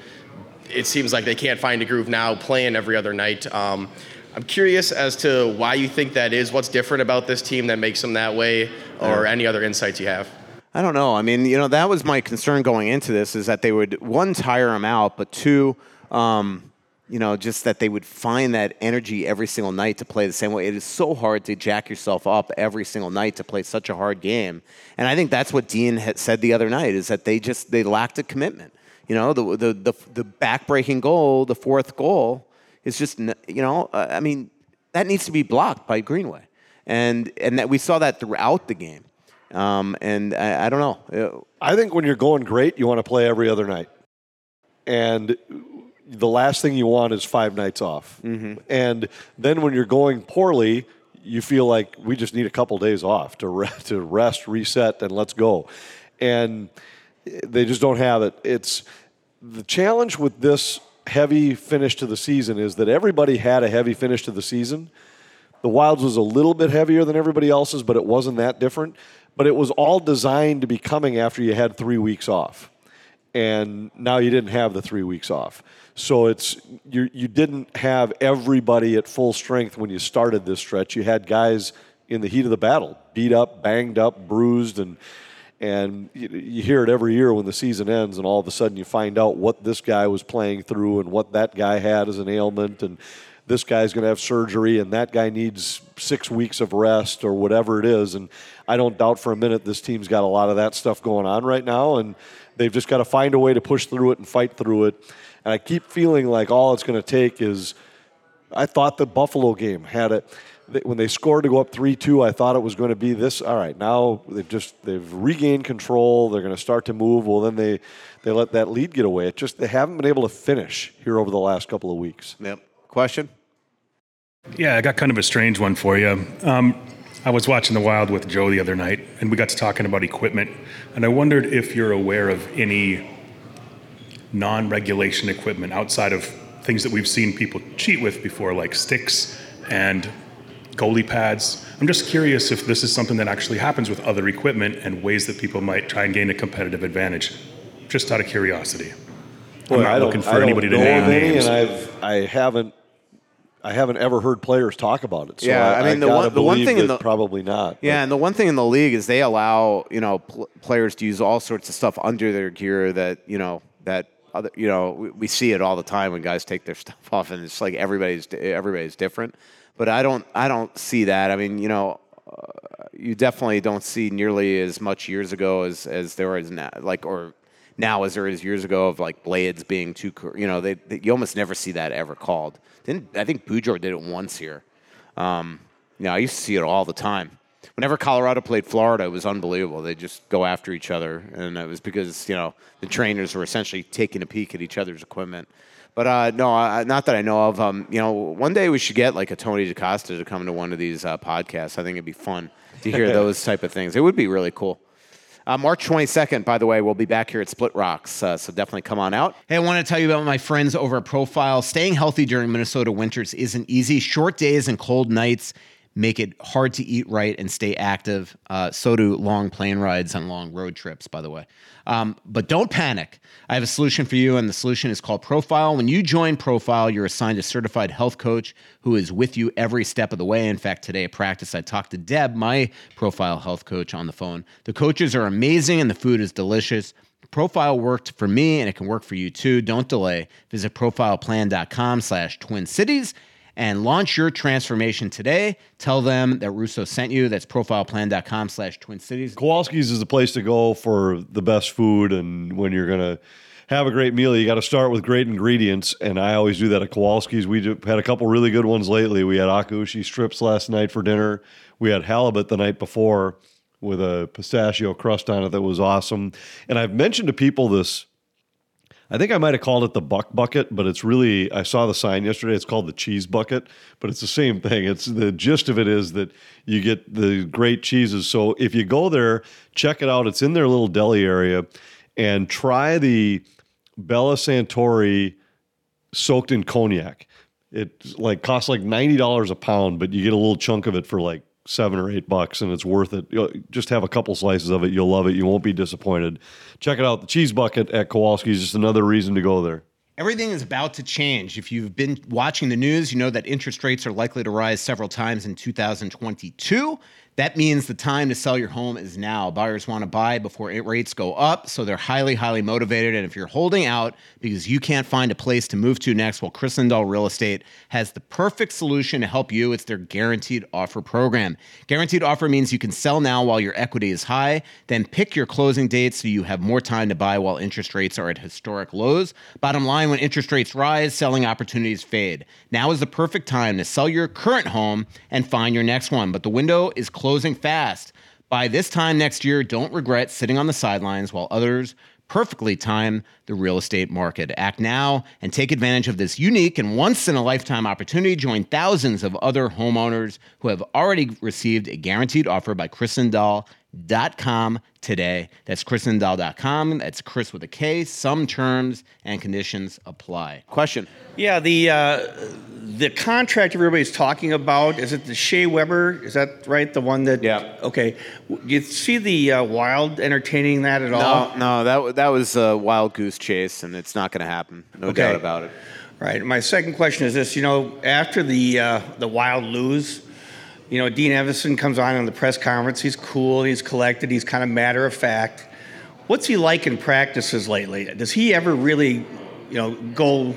it seems like they can't find a groove now playing every other night. Um, I'm curious as to why you think that is. What's different about this team that makes them that way, or any other insights you have? I don't know. I mean, you know, that was my concern going into this is that they would one tire them out, but two, um, you know, just that they would find that energy every single night to play the same way. It is so hard to jack yourself up every single night to play such a hard game, and I think that's what Dean had said the other night is that they just they lacked a commitment. You know, the the the, the backbreaking goal, the fourth goal, is just you know, uh, I mean, that needs to be blocked by Greenway, and and that we saw that throughout the game. Um, and I, I, don't know. I think when you're going great, you want to play every other night. And the last thing you want is five nights off. Mm-hmm. And then when you're going poorly, you feel like we just need a couple days off to rest, to rest, reset, and let's go. And they just don't have it. It's the challenge with this heavy finish to the season is that everybody had a heavy finish to the season. The Wilds was a little bit heavier than everybody else's, but it wasn't that different but it was all designed to be coming after you had three weeks off. And now you didn't have the three weeks off. So it's you, you didn't have everybody at full strength when you started this stretch. You had guys in the heat of the battle, beat up, banged up, bruised, and and you, you hear it every year when the season ends, and all of a sudden you find out what this guy was playing through and what that guy had as an ailment, and this guy's going to have surgery and that guy needs six weeks of rest or whatever it is. And I don't doubt for a minute this team's got a lot of that stuff going on right now. And they've just got to find a way to push through it and fight through it. And I keep feeling like all it's going to take is I thought the Buffalo game had it. When they scored to go up 3-2 i thought it was going to be this all right now they've just they've regained control they're going to start to move. Well then they they let that lead get away. It just they haven't been able to finish here over the last couple of weeks. Yep. Question? Yeah, I got kind of a strange one for you. Um, I was watching The Wild with Joe the other night, and we got to talking about equipment, and I wondered if you're aware of any non-regulation equipment outside of things that we've seen people cheat with before, like sticks and goalie pads. I'm just curious if this is something that actually happens with other equipment and ways that people might try and gain a competitive advantage. Just out of curiosity. Boy, I'm not looking for anybody to name names. And I've I haven't I haven't ever heard players talk about it. So yeah, I, I mean I the one the one thing in the probably not. Yeah, but. and the one thing in the league is they allow you know pl- players to use all sorts of stuff under their gear that you know that other you know we, we, see it all the time when guys take their stuff off and it's like everybody's everybody's different. But I don't I don't see that. I mean you know. Uh, you definitely don't see nearly as much years ago as, as there is now, like or now as there is years ago of like blades being too, you know, they, they, you almost never see that ever called. Didn't I think Boudreau did it once here? Um, you know, I used to see it all the time. Whenever Colorado played Florida, it was unbelievable. They just go after each other, and it was because you know the trainers were essentially taking a peek at each other's equipment. But uh, no, uh, not that I know of. Um, you know, one day we should get like a Tony DaCosta to come to one of these uh, podcasts. I think it'd be fun to hear those type of things. It would be really cool. Uh, March 22nd, by the way, we'll be back here at Splitrocks, uh, so definitely come on out. Hey, I want to tell you about my friends over at Profile. Staying healthy during Minnesota winters isn't easy. Short days and cold nights make it hard to eat right and stay active. Uh, so do long plane rides and long road trips, by the way. Um, but don't panic. I have a solution for you, and the solution is called Profile. When you join Profile, you're assigned a certified health coach who is with you every step of the way. In fact, today at practice, I talked to Deb, my Profile health coach, on the phone. The coaches are amazing, and the food is delicious. Profile worked for me, and it can work for you too. Don't delay. Visit profileplan.com slash twin cities and launch your transformation today. Tell them that Russo sent you. That's profileplan.com slash Twin Cities. Kowalski's is the place to go for the best food. And when you're going to have a great meal, you got to start with great ingredients. And I always do that at Kowalski's. We had a couple really good ones lately. We had Akaushi strips last night for dinner. We had halibut the night before with a pistachio crust on it that was awesome. And I've mentioned to people this I think I might have called it the buck bucket, but it's really I saw the sign yesterday. It's called the cheese bucket, but it's the same thing. It's the gist of it is that you get the great cheeses. So if you go there, check it out. It's in their little deli area, and try the Bella Santori soaked in cognac. It like costs like ninety dollars a pound, but you get a little chunk of it for like seven or eight bucks and it's worth it. You'll just have a couple slices of it. You'll love it. You won't be disappointed. Check it out. The cheese bucket at Kowalski's just another reason to go there. Everything is about to change. If you've been watching the news, you know that interest rates are likely to rise several times in 2022. That means the time to sell your home is now. Buyers want to buy before rates go up, so they're highly, highly motivated. And if you're holding out because you can't find a place to move to next, well, Kris Lindahl Real Estate has the perfect solution to help you. It's their guaranteed offer program. Guaranteed offer means you can sell now while your equity is high, then pick your closing date so you have more time to buy while interest rates are at historic lows. Bottom line, when interest rates rise, selling opportunities fade. Now is the perfect time to sell your current home and find your next one, but the window is closing fast. By this time next year, don't regret sitting on the sidelines while others perfectly time the real estate market. Act now and take advantage of this unique and once in a lifetime opportunity. Join thousands of other homeowners who have already received a guaranteed offer by Kris Lindahl com today. That's krislindahl.com. That's Kris with a K. Some terms and conditions apply. Question. Yeah, the uh, the contract everybody's talking about is it the Shea Weber? Is that right? The one that? Yeah. Okay. You see the uh, Wild entertaining that at all? No, no. That that was a wild goose chase, and it's not going to happen. No Okay. doubt about it. Right. My second question is this: You know, after the uh, the Wild lose, you know, Dean Evason comes on in the press conference. He's cool. He's collected. He's kind of matter of fact. What's he like in practices lately? Does he ever really, you know, go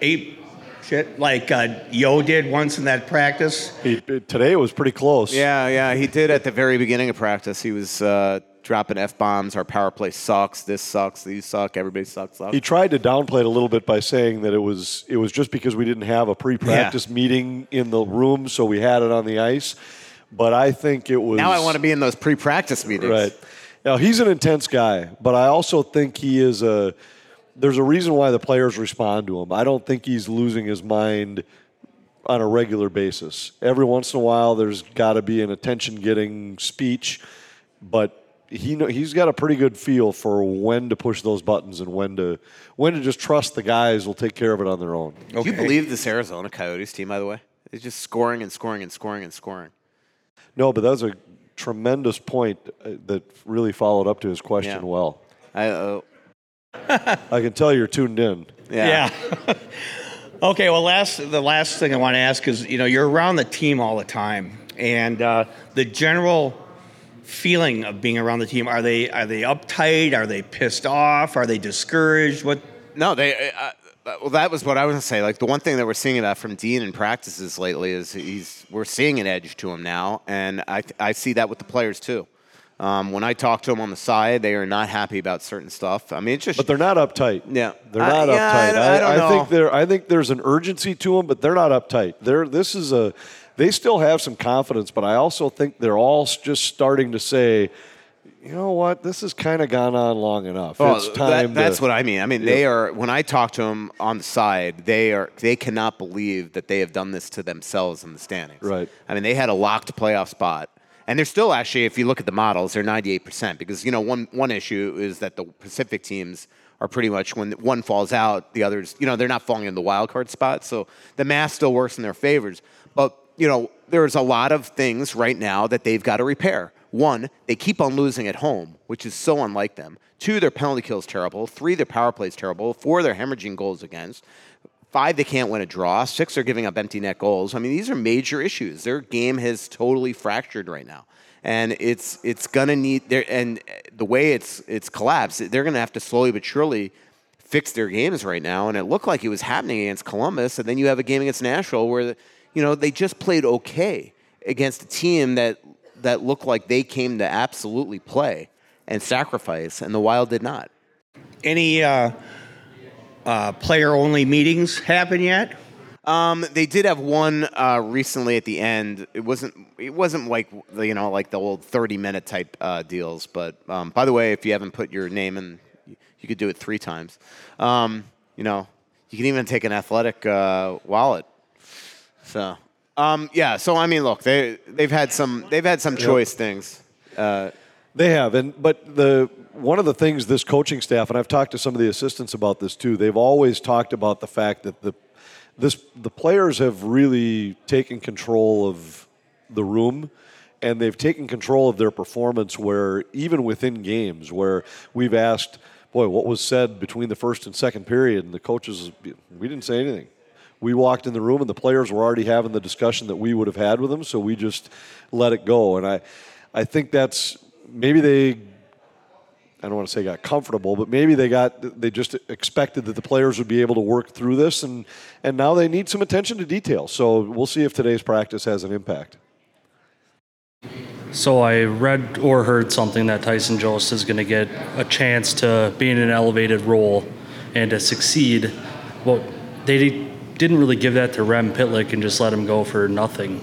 ape shit like uh, Yeo did once in that practice? He, today it was pretty close. Yeah, yeah. He did at the very beginning of practice. He was uh, dropping f bombs. Our power play sucks. This sucks. These suck. Everybody sucks. sucks. He tried to downplay it a little bit by saying that it was it was just because we didn't have a pre-practice meeting in the room, so we had it on the ice. But I think it was now I want to be in those pre-practice meetings. right. Now he's an intense guy, but I also think he is a. There's a reason why the players respond to him. I don't think he's losing his mind on a regular basis. Every once in a while, there's got to be an attention-getting speech, but he know, he's got a pretty good feel for when to push those buttons and when to when to just trust the guys will take care of it on their own. Do you believe this Arizona Coyotes team, by the way? It's just scoring and scoring and scoring and scoring. No, but that was a tremendous point uh, that really followed up to his question Yeah. well. I, uh, I can tell you're tuned in. yeah. Okay, well, last the last thing I want to ask is, you know, you're around the team all the time, and uh, the general feeling of being around the team are they are they uptight? Are they pissed off? Are they discouraged? What? No, they. Uh, uh, well, that was what I was gonna say. Like the one thing that we're seeing about from Dean in practices lately is he's we're seeing an edge to him now, and I I see that with the players too. Um, when I talk to them on the side, they are not happy about certain stuff. I mean, it's just But they're not uptight. Yeah. they're I- not yeah, I uptight. don't- I don't know. think there. I think there's an urgency to them, but they're not uptight. They're this is a. They still have some confidence, but I also think they're all just starting to say, you know what, this has kind of gone on long enough. Well, it's that- time. that's to, what I mean. I mean, they are. When I talk to them on the side, they are. They cannot believe that they have done this to themselves in the standings. Right. I mean, they had a locked playoff spot, and they're still actually. If you look at the models, they're ninety-eight percent because you know one one issue is that the Pacific teams are pretty much when one falls out, the others. You know, they're not falling in the wild card spot, so the math still works in their favors. But you know, there's a lot of things right now that they've got to repair. One, they keep on losing at home, which is so unlike them. Two, their penalty kill is terrible. Three, their power play is terrible. Four, they're hemorrhaging goals against. Five, they can't win a draw. Six, they're giving up empty net goals. I mean, these are major issues. Their game has totally fractured right now, and it's it's gonna need. And the way it's it's collapsed, they're gonna have to slowly but surely fix their games right now. And it looked like it was happening against Columbus, and then you have a game against Nashville where you know they just played okay against a team that that looked like they came to absolutely play and sacrifice, and the Wild did not. Any uh, uh, player-only meetings happen yet? Um, they did have one uh, recently at the end. It wasn't. It wasn't like you know like the old thirty-minute type uh, deals. But um, by the way, if you haven't put your name in, you could do it three times. Um, you know, you can even take an athletic uh, wallet. So um, yeah. So I mean, look, they they've had some they've had some choice things. Uh, They have, and but the one of the things this coaching staff, and I've talked to some of the assistants about this too. They've always talked about the fact that the this the players have really taken control of the room and they've taken control of their performance where even within games where we've asked boy what was said between the first and second period and the coaches we didn't say anything we walked in the room and the players were already having the discussion that we would have had with them, so we just let it go. And I, I think that's maybe they I don't want to say got comfortable, but maybe they got they just expected that the players would be able to work through this, and and now they need some attention to detail. So we'll see if today's practice has an impact. So I read or heard something that Tyson Jost is going to get a chance to be in an elevated role and to succeed. Well, they didn't really give that to Rem Pitlick and just let him go for nothing.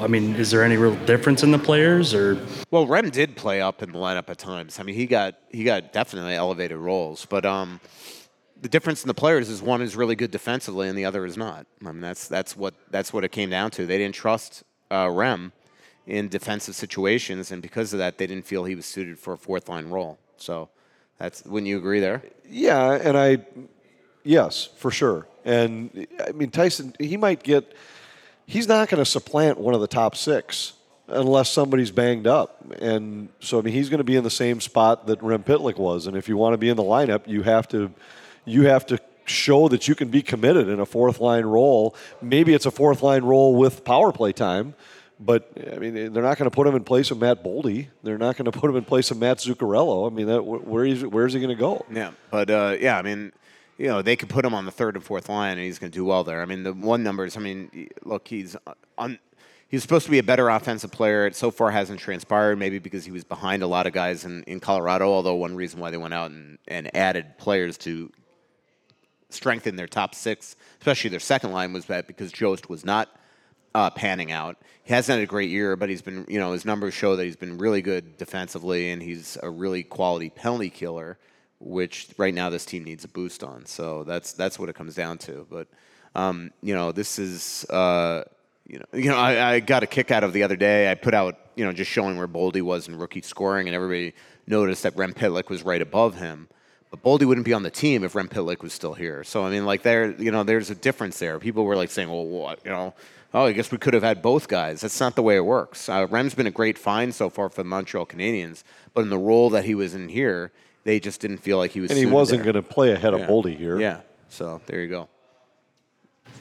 I mean, is there any real difference in the players, or? Well, Rem did play up in the lineup at times. I mean, he got he got definitely elevated roles, but um, the difference in the players is one is really good defensively and the other is not. I mean, that's that's what that's what it came down to. They didn't trust uh, Rem in defensive situations, and because of that, they didn't feel he was suited for a fourth line role. So, that's wouldn't you agree there? Yeah, and I, yes, for sure. And I mean, Tyson, he might get he's not going to supplant one of the top six unless somebody's banged up. And so, I mean, he's going to be in the same spot that Rem Pitlick was. And if you want to be in the lineup, you have to, you have to show that you can be committed in a fourth line role. Maybe it's a fourth line role with power play time. But I mean, they're not going to put him in place of Matt Boldy. They're not going to put him in place of Matt Zuccarello. I mean, that, where is where's he going to go? Yeah, but uh, yeah, I mean, you know, they could put him on the third and fourth line, and he's going to do well there. I mean, the one numbers. I mean, look, he's on. He's supposed to be a better offensive player. It so far hasn't transpired, maybe because he was behind a lot of guys in, in Colorado. Although one reason why they went out and, and added players to strengthen their top six, especially their second line, was that because Jost was not uh, panning out. He hasn't had a great year, but he's been, you know, his numbers show that he's been really good defensively, and he's a really quality penalty killer which right now this team needs a boost on. So that's that's what it comes down to. But um, you know, this is uh, you know, you know, I, I, got a kick out of the other day. I put out you know just showing where Boldy was in rookie scoring, and everybody noticed that Rem Pitlick was right above him. But Boldy wouldn't be on the team if Rem Pitlick was still here. So I mean, like there, you know, there's a difference there. People were like saying, well, what, you know. Oh, I guess we could have had both guys. That's not the way it works. Uh, Rem's been a great find so far for the Montreal Canadiens, but in the role that he was in here, they just didn't feel like he was. And he wasn't going to play ahead yeah. of Boldy here. Yeah. So there you go.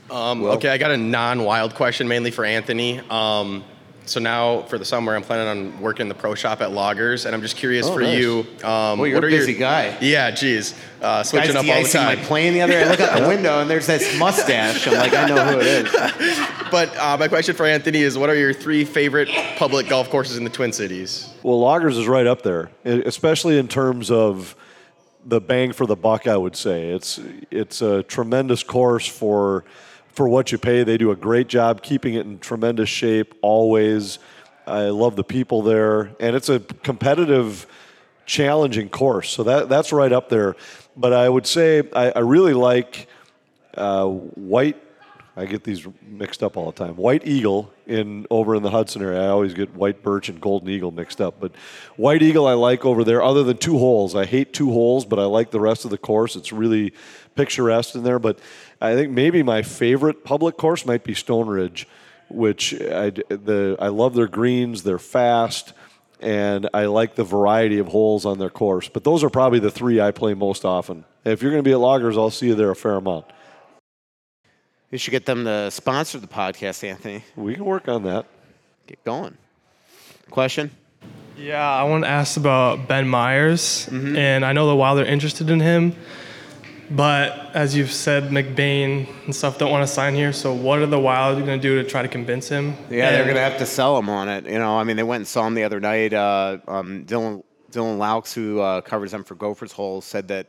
Um, well, okay, I got a non-wild question mainly for Anthony. Um, so now for the summer, I'm planning on working the pro shop at Loggers, and I'm just curious oh, for nice. you. Um, well, you're a busy your, guy. Yeah, geez, uh, switching Guy's up all the time. my plane the other day. I look out the window and there's this mustache. I'm like, I know who it is. but uh, my question for Anthony is, what are your three favorite public golf courses in the Twin Cities? Well, Loggers is right up there, especially in terms of the bang for the buck. I would say it's it's a tremendous course for for what you pay. They do a great job keeping it in tremendous shape always. I love the people there, and it's a competitive, challenging course. So that that's right up there. But I would say I, I really like uh, White. I get these mixed up all the time. White Eagle in over in the Hudson area. I always get White Birch and Golden Eagle mixed up. But White Eagle I like over there. Other than two holes, I hate two holes, but I like the rest of the course. It's really picturesque in there. But I think maybe my favorite public course might be Stone Ridge which I, the, I love their greens. They're fast, and I like the variety of holes on their course. But those are probably the three I play most often. If you're going to be at Loggers, I'll see you there a fair amount. You should get them to sponsor the podcast, Anthony. We can work on that. Get going. Question? Yeah, I want to ask about Ben Meyers. mm-hmm. and I know the Wild are interested in him. But as you've said, McBain and stuff don't want to sign here. So what are the Wild going to do to try to convince him? Yeah, and they're going to have to sell him on it. You know, I mean, they went and saw him the other night. Uh, um, Dylan Dylan Laux, who uh, covers them for Gophers Hole, said that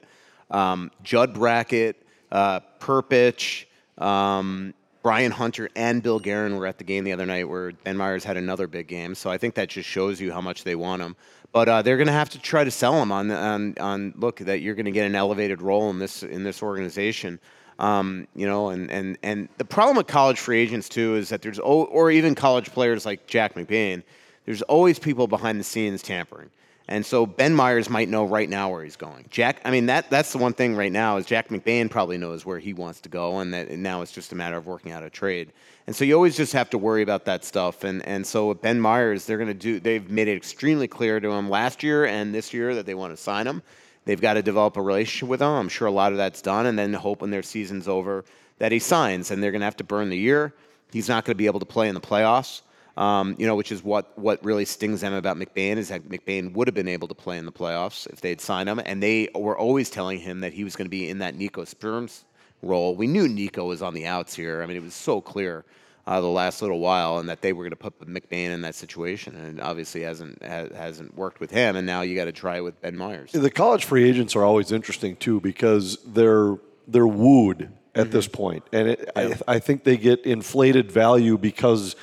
um, Judd Brackett, uh, Perpich, um, Brian Hunter, and Bill Guerin were at the game the other night where Ben Meyers had another big game. So I think that just shows you how much they want him. But uh, they're going to have to try to sell him on, on, on look that you're going to get an elevated role in this in this organization. Um, you know, and, and, and the problem with college free agents too is that there's or even college players like Jack McBain, there's always people behind the scenes tampering. And so Ben Meyers might know right now where he's going. Jack, I mean that that's the one thing right now is Jack McBain probably knows where he wants to go, and that and now it's just a matter of working out a trade. And so you always just have to worry about that stuff. And and so with Ben Meyers, they're going to do. They've made it extremely clear to him last year and this year that they want to sign him. They've got to develop a relationship with him. I'm sure a lot of that's done, and then hope when their season's over that he signs, and they're going to have to burn the year. He's not going to be able to play in the playoffs. Um, you know, which is what what really stings them about McBain is that McBain would have been able to play in the playoffs if they'd signed him, and they were always telling him that he was going to be in that Nico Sturm's role. We knew Nico was on the outs here. I mean, it was so clear uh, the last little while, and that they were going to put McBain in that situation, and obviously hasn't ha- hasn't worked with him, and now you got to try it with Ben Meyers. The college free agents are always interesting too because they're they're wooed at this point, and it, I, I think they get inflated value because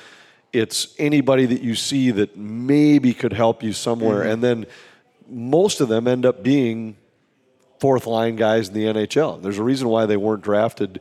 it's anybody that you see that maybe could help you somewhere, Mhm. and then most of them end up being fourth line guys in the NHL. There's a reason why they weren't drafted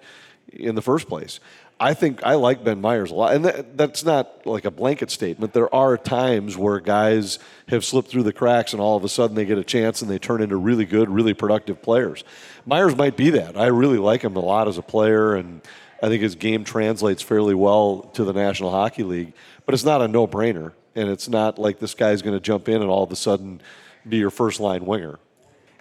in the first place. I think I like Ben Meyers a lot, and that, that's not like a blanket statement. There are times where guys have slipped through the cracks, and all of a sudden they get a chance and they turn into really good, really productive players. Meyers might be that. I really like him a lot as a player, and I think his game translates fairly well to the National Hockey League. But it's not a no-brainer, and it's not like this guy's going to jump in and all of a sudden be your first line winger.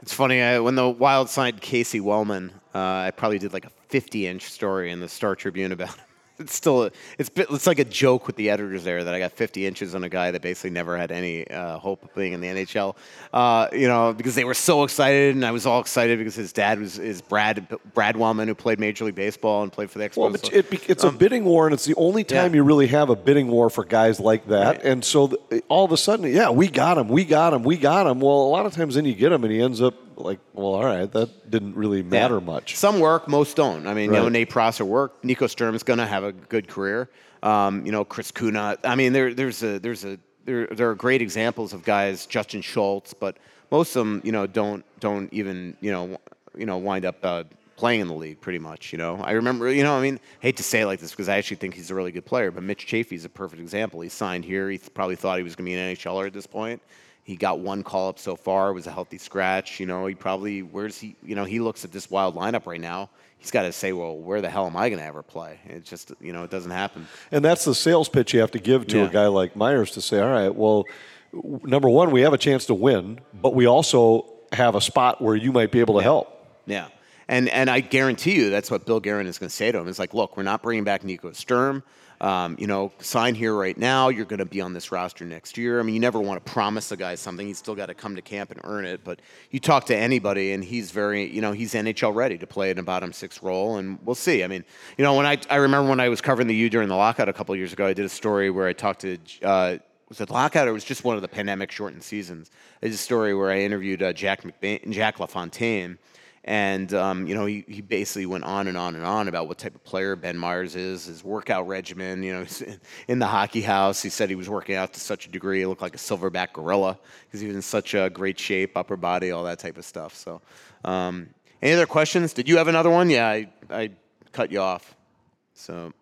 It's funny I, when the Wild signed Casey Wellman. Uh, I probably did like a 50-inch story in the Star Tribune about him. It's still a, it's bit- it's like a joke with the editors there that I got 50 inches on a guy that basically never had any uh, hope of being in the NHL. Uh, you know because they were so excited and I was all excited because his dad was is Brad Brad Wellman who played Major League Baseball and played for the Expos. Well, but it, it's a Um, bidding war, and it's the only time you really have a bidding war for guys like that. And so th- all of a sudden, yeah, we got him, we got him, we got him. Well, a lot of times then you get him, and he ends up like, well, all right, that didn't really matter Yeah. much. Some work, most don't. I mean, you know, Nate Prosser worked. Nico Sturm's going to have a good career. Um, you know, Chris Kuna. I mean, there, there's a, there's a, there, there are great examples of guys, Justin Schultz, but most of them, you know, don't, don't even, you know, you know, wind up uh, playing in the league pretty much. You know, I remember, you know, I mean, hate to say it like this because I actually think he's a really good player, but Mitch Chaffee's a perfect example. He signed here. He th- probably thought he was going to be an NHLer at this point. He got one call up so far. It was a healthy scratch. You know, he probably where's he? You know, he looks at this wild lineup right now. He's got to say, well, where the hell am I going to ever play? It just, you know, it doesn't happen. And that's the sales pitch you have to give to Yeah. a guy like Meyers to say, all right, well, number one, we have a chance to win, but we also have a spot where you might be able to help. Yeah. And and I guarantee you that's what Bill Guerin is going to say to him. It's like, look, we're not bringing back Nico Sturm. Um, you know, sign here right now. You're going to be on this roster next year. I mean, you never want to promise a guy something. He's still got to come to camp and earn it. But you talk to anybody, and he's very, you know, he's NHL ready to play in a bottom six role, and we'll see. I mean, you know, when I I remember when I was covering the U during the lockout a couple years ago, I did a story where I talked to. Uh, was it lockout or it was just one of the pandemic shortened seasons? I did a story where I interviewed uh, Jack McBain, Jack LaFontaine, and um, you know he, he basically went on and on and on about what type of player Ben Meyers is, his workout regimen. You know, in the hockey house, he said he was working out to such a degree, it looked like a silverback gorilla because he was in such a great shape, upper body, all that type of stuff. So, um, any other questions? Did you have another one? Yeah, I, I cut you off. So,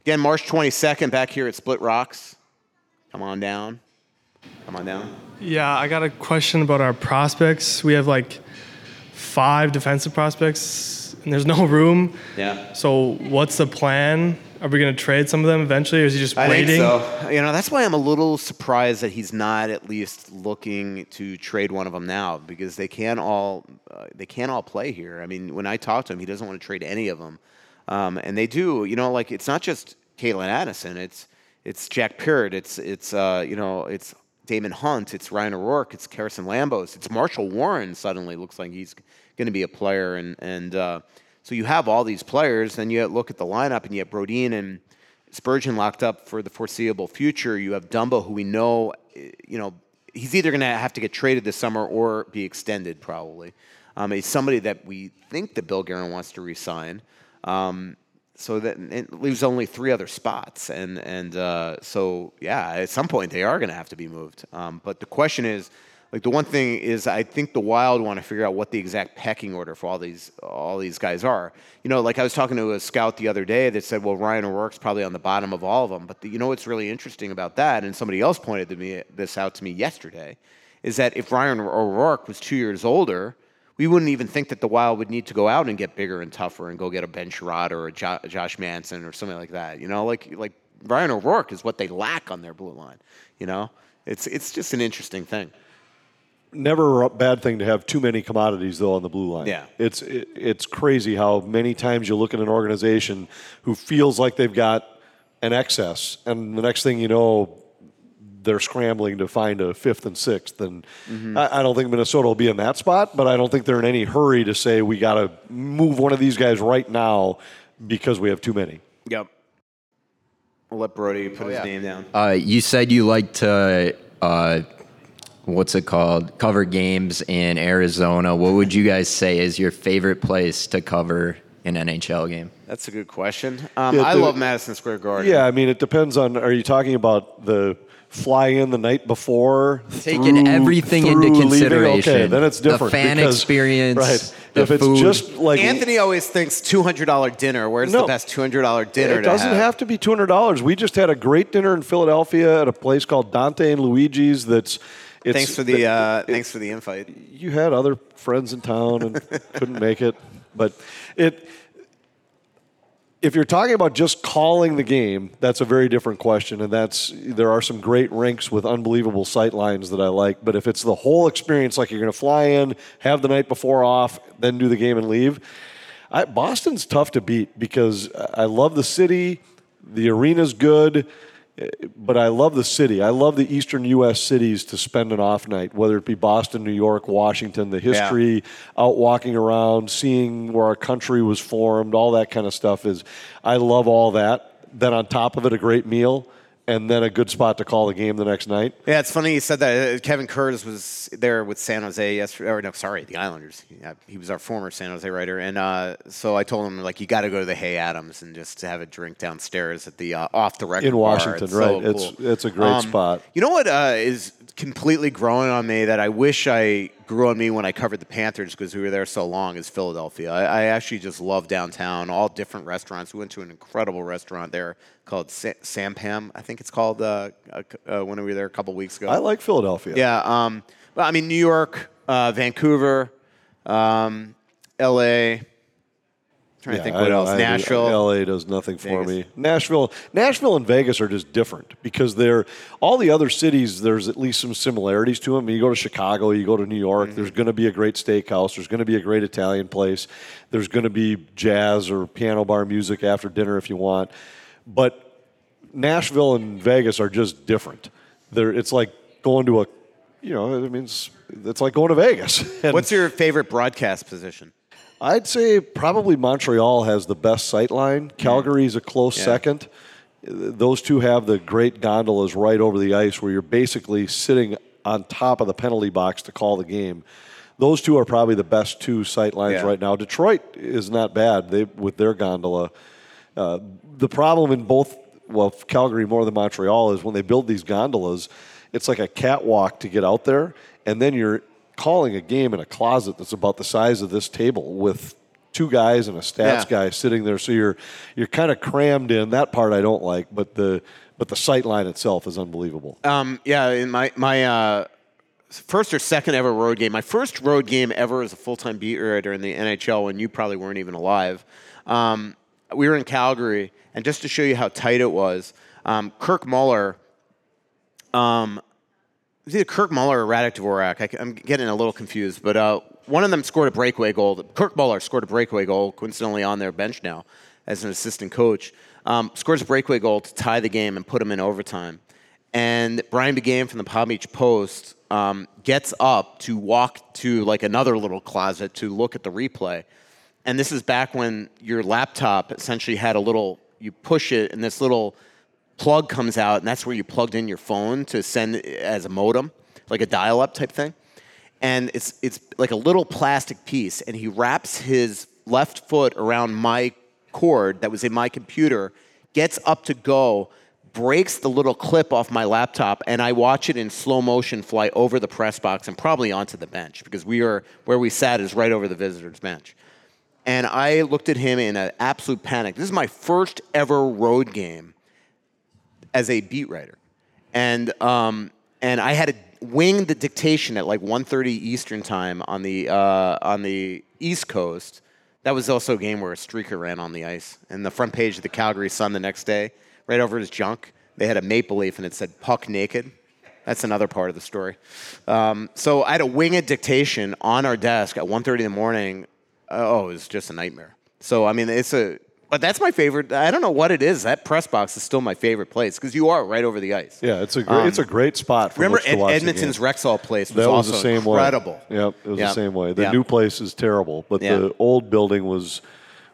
again, March 22nd, back here at Splitrocks. Come on down. Come on down. Yeah, I got a question about our prospects. We have like five defensive prospects, and there's no room. Yeah. So what's the plan? Are we going to trade some of them eventually, or is he just I waiting? think so. You know, that's why I'm a little surprised that he's not at least looking to trade one of them now because they can all uh, they can all play here. I mean, when I talk to him, he doesn't want to trade any of them, um, and they do. You know, like it's not just Calen Addison. It's it's Jack Peart. It's it's uh, you know it's Daemon Hunt. It's Ryan O'Rourke. It's Harrison Lambos. It's Marshall Warren. Suddenly looks like he's going to be a player, and and uh, so you have all these players. and you look at the lineup, and you have Brodin and Spurgeon locked up for the foreseeable future. You have Dumbo, who we know, you know, he's either going to have to get traded this summer or be extended, probably. Um, he's somebody that we think that Bill Guerin wants to resign. Um, so that it leaves only three other spots, and and uh, so yeah, at some point they are going to have to be moved. Um, but the question is, like the one thing is, I think the Wild want to figure out what the exact pecking order for all these all these guys are. You know, like I was talking to a scout the other day that said, well, Ryan O'Rourke's probably on the bottom of all of them. But the, you know what's really interesting about that, and somebody else pointed to me this out to me yesterday, is that if Ryan O'Rourke was two years older we wouldn't even think that the Wild would need to go out and get bigger and tougher and go get a Ben Chiarot or a jo- Josh Manson or something like that. You know, like like Ryan O'Rourke is what they lack on their blue line. You know, it's it's just an interesting thing. never a bad thing to have too many commodities though on the blue line. Yeah. It's it, it's crazy how many times you look at an organization who feels like they've got an excess and the next thing you know they're scrambling to find a fifth and sixth and Mm-hmm. I, I don't think Minnesota will be in that spot, but I don't think they're in any hurry to say we got to move one of these guys right now because we have too many. Yep. I'll let Brody put his name down. Uh, you said you like to, uh, what's it called, cover games in Arizona. What would you guys say is your favorite place to cover an NHL game? That's a good question. Um, Yeah, I the- love Madison Square Garden. Yeah, I mean, it depends on. Are you talking about the fly in the night before? Taking through- everything through into leaving? consideration. Okay, then it's different. The different. fan because- experience, right? the if it's food. just like Anthony always thinks two hundred dollar dinner. Where's No. the best two hundred dollar dinner? it doesn't have. to be two hundred dollars. We just had a great dinner in Philadelphia at a place called Dante and Luigi's. That's it's, Thanks for the uh, thanks for the invite. you had other friends in town and couldn't make it. But it, if you're talking about just calling the game, that's a very different question. And that's there are some great rinks with unbelievable sight lines that I like. But if it's the whole experience, like you're going to fly in, have the night before off, then do the game and leave, I, Boston's tough to beat because I love the city, the arena's good but I love the city. I love the eastern U.S. cities to spend an off night, whether it be Boston, New York, Washington, the history, out walking around, seeing where our country was formed, all that kind of stuff is. I love all that. Then on top of it, a great meal, and then a good spot to call the game the next night. Yeah, it's funny you said that. Uh, Kevin Curtis was there with San Jose yesterday. Or no, sorry, the Islanders. Yeah, he was our former San Jose writer, and uh, so I told him like you got to go to the Hay Adams and just have a drink downstairs at the uh, off the record In bar. Washington, It's right. so It's- cool. it's a great spot. You know what uh, is completely growing on me that I wish I grew on me when I covered the Panthers because we were there so long is Philadelphia. I, I actually just love downtown, all different restaurants. We went to an incredible restaurant there called Sa- Sampan, I think it's called, uh, uh, uh, when we were there a couple weeks ago. I like Philadelphia. Yeah. Um, well, I mean, New York, uh, Vancouver, um, L.A. Trying to think what else. Nashville. LA does nothing for Vegas. me. Nashville, Nashville and Vegas are just different because they're all the other cities. There's at least some similarities to them. You go to Chicago, you go to New York. Mm-hmm. There's going to be a great steakhouse. There's going to be a great Italian place. There's going to be jazz or piano bar music after dinner if you want. But Nashville and Vegas are just different. They're, it's like going to a, you know, it means it's like going to Vegas. And- What's your favorite broadcast position? I'd say probably Montreal has the best sight line. Calgary's a close Yeah. second. Those two have the great gondolas right over the ice where you're basically sitting on top of the penalty box to call the game. Those two are probably the best two sight lines Yeah. right now. Detroit is not bad they, with their gondola. Uh, the problem in both, well, Calgary more than Montreal is when they build these gondolas, it's like a catwalk to get out there, and then you're calling a game in a closet that's about the size of this table with two guys and a stats Yeah. guy sitting there. So you're you're kind of crammed in. That part I don't like, but the but the sight line itself is unbelievable. Um, yeah, in my my uh, first or second ever road game. My first road game ever as a full time beat writer in the NHL, when you probably weren't even alive. Um, we were in Calgary, and just to show you how tight it was, um, Kirk Muller. Um, was either Kirk Muller or Radek Dvorak. I, am getting a little confused, but uh, one of them scored a breakaway goal. Kirk Muller scored a breakaway goal, coincidentally on their bench now as an assistant coach. Um, scores a breakaway goal to tie the game and put them in overtime. And Brian Biggane from the Palm Beach Post um, gets up to walk to like another little closet to look at the replay. And this is back when your laptop essentially had a little, you push it, and this little plug comes out, and that's where you plugged in your phone to send as a modem, like a dial-up type thing. And it's it's like a little plastic piece, and he wraps his left foot around my cord that was in my computer, gets up to go, breaks the little clip off my laptop, and I watch it in slow motion fly over the press box and probably onto the bench because we are where we sat is right over the visitors' bench. And I looked at him in an absolute panic. This is my first ever road game as a beat writer, and um, and I had to wing the dictation at like 1:30 Eastern time on the uh, on the East Coast. That was also a game where a streaker ran on the ice, and the front page of the Calgary Sun the next day, right over his junk, they had a maple leaf and it said "puck naked." That's another part of the story. Um, so I had to wing a winged dictation on our desk at 1.30 in the morning. Oh, it was just a nightmare. So I mean, it's a. But that's my favorite. I don't know what it is. That press box is still my favorite place because you are right over the ice. Yeah, it's a great, it's a great spot. For Um, Remember Ed- Edmonton's. Rexall place was, that was also the same incredible. way. Yep, it was Yep. the same way. The Yep. new place is terrible, but Yeah. the old building was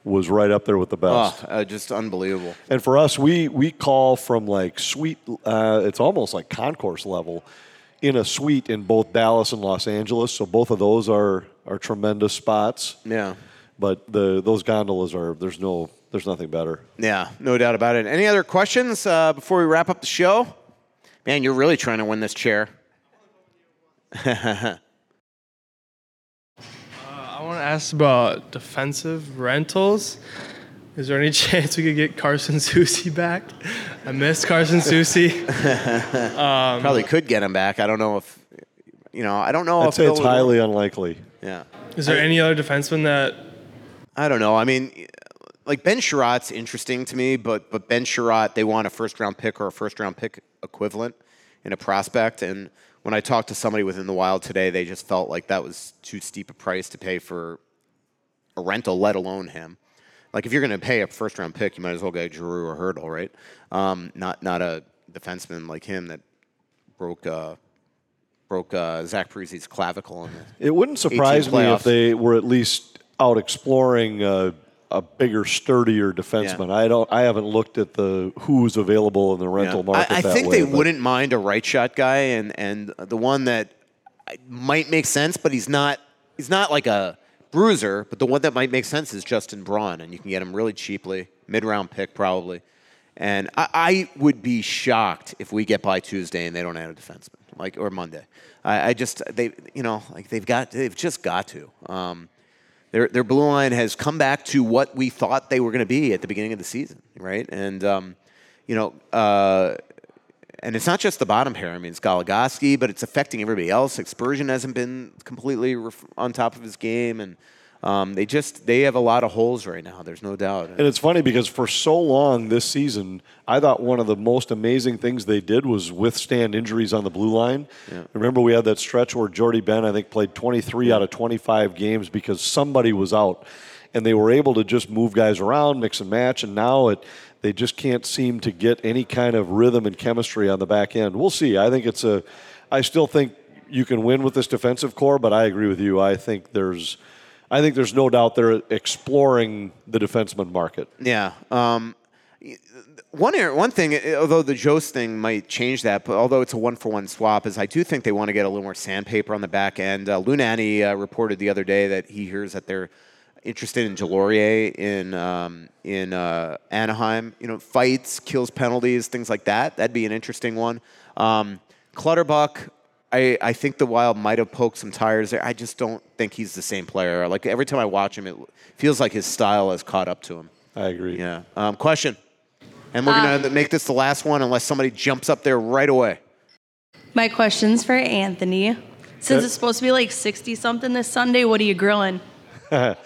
was right up there with the best. Oh, uh, just unbelievable. And for us, we we call from like suite. Uh, it's almost like concourse level in a suite in both Dallas and Los Angeles. So both of those are are tremendous spots. Yeah. But the those gondolas are there's no there's nothing better. Yeah, no doubt about it. Any other questions uh, before we wrap up the show? Man, you're really trying to win this chair. I want to ask about defensive rentals. Is there any chance we could get Carson Soucy back? I miss Carson Soucy. Um, Probably could get him back. I don't know if, you know, I don't know I'd if say it's would- highly unlikely. Yeah. Is there any other defenseman that I don't know. I mean, like Ben Chiarot's interesting to me, but but Ben Chiarot, they want a first round pick or a first round pick equivalent in a prospect. And when I talked to somebody within the Wild today, they just felt like that was too steep a price to pay for a rental, let alone him. Like if you're going to pay a first round pick, you might as well get Giroux or Hertl, right? Um, not not a defenseman like him that broke uh, broke uh, Zach Parise's clavicle in the It wouldn't surprise me if they were at least out exploring a, a bigger, sturdier defenseman. I don't. I haven't looked at the who's available in the rental Yeah. market. I, I think way, they but- wouldn't mind a right shot guy, and and the one that might make sense, but he's not he's not like a bruiser. But the one that might make sense is Justin Braun, and you can get him really cheaply, mid round pick probably. And I, I would be shocked if we get by Tuesday and they don't add a defenseman, like or Monday. I, I just they you know like they've got they've just got to. Um, their their blue line has come back to what we thought they were going to be at the beginning of the season, right? And um, you know, uh, and it's not just the bottom pair. I mean, it's Goligoski, but it's affecting everybody else. Spurgeon hasn't been completely on top of his game, and um, they just they have a lot of holes right now. There's no doubt. And it's funny because for so long this season, I thought one of the most amazing things they did was withstand injuries on the blue line. Remember, we had that stretch where Jordie Benn, I think, played 23 out of 25 games because somebody was out. And they were able to just move guys around, mix and match. And now it, they just can't seem to get any kind of rhythm and chemistry on the back end. We'll see. I think it's a, I still think you can win with this defensive core, but I agree with you. I think there's, I think there's no doubt they're exploring the defenseman market. Yeah. Um, one one thing, uh, although the Jost thing might change that, but although it's a one for one swap, is I do think they want to get a little more sandpaper on the back end. Uh, Lunani uh, reported the other day that he hears that they're interested in Deslauriers in um, in uh, Anaheim. You know, fights, kills penalties, things like that. That'd be an interesting one. Um, Clutterbuck. I, I think the Wild might have poked some tires there. I just don't think he's the same player. Like every time I watch him, it feels like his style has caught up to him. I agree. Yeah. Um, question. And we're Uh, going to make this the last one unless somebody jumps up there right away. My question's for Anthony. Since Okay. it's supposed to be like 60 something this Sunday, what are you grilling? well,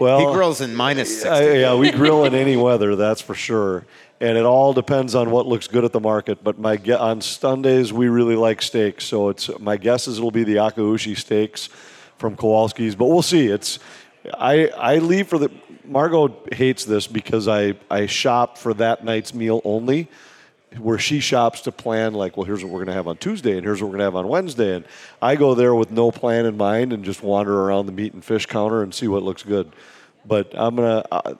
he grills in minus 60. Uh, yeah, we grill in any weather, that's for sure. And it all depends on what looks good at the market. But my on Sundays we really like steaks, so it's my guess is it'll be the Akaushi steaks from Kowalski's. But we'll see. It's I I leave for the Margot hates this because I I shop for that night's meal only. Where she shops to plan, like, well, here's what we're going to have on Tuesday, and here's what we're going to have on Wednesday, and I go there with no plan in mind and just wander around the meat and fish counter and see what looks good. But I'm gonna uh,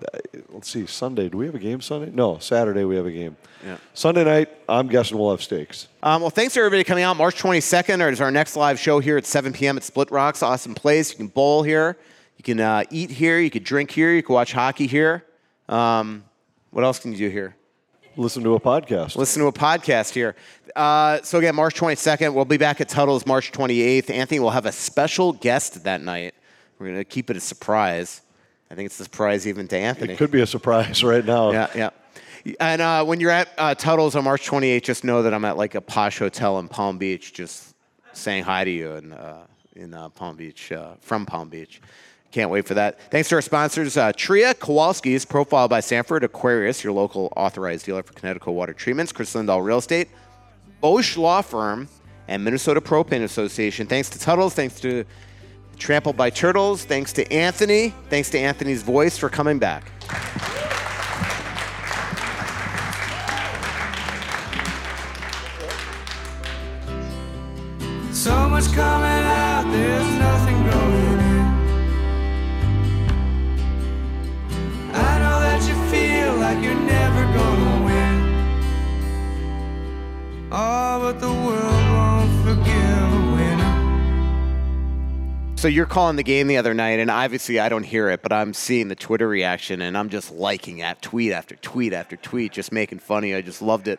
let's see. Sunday, do we have a game Sunday? No, Saturday we have a game. Yeah. Sunday night, I'm guessing we'll have steaks. Um, well, thanks to everybody coming out. March 22nd is our next live show here at 7 p.m. at Splitrocks. Awesome place. You can bowl here. You can uh, eat here. You can drink here. You can watch hockey here. Um, what else can you do here? Listen to a podcast. Listen to a podcast here. Uh, so again, March 22nd. We'll be back at Tuttle's March 28th. Anthony will have a special guest that night. We're going to keep it a surprise. I think it's a surprise even to Anthony. It could be a surprise right now. Yeah, yeah. And uh, when you're at uh, Tuttle's on March 28th, just know that I'm at like a posh hotel in Palm Beach, just saying hi to you in, uh, in uh, Palm Beach, uh, from Palm Beach. Can't wait for that. Thanks to our sponsors, uh, Tria Kowalski's, profiled by Sanford Aquarius, your local authorized dealer for Kinetico water treatments, Kris Lindahl Real Estate, Bosch Law Firm, and Minnesota Propane Association. Thanks to Tuttles. Thanks to Trampled by Turtles. Thanks to Anthony. Thanks to Anthony's voice for coming back. So much coming out, there's nothing going in. I know that you feel like you're never gonna win. Oh, but the world won't. So you're calling the game the other night, and obviously I don't hear it, but I'm seeing the Twitter reaction, and I'm just liking that tweet after tweet after tweet, just making funny. I just loved it.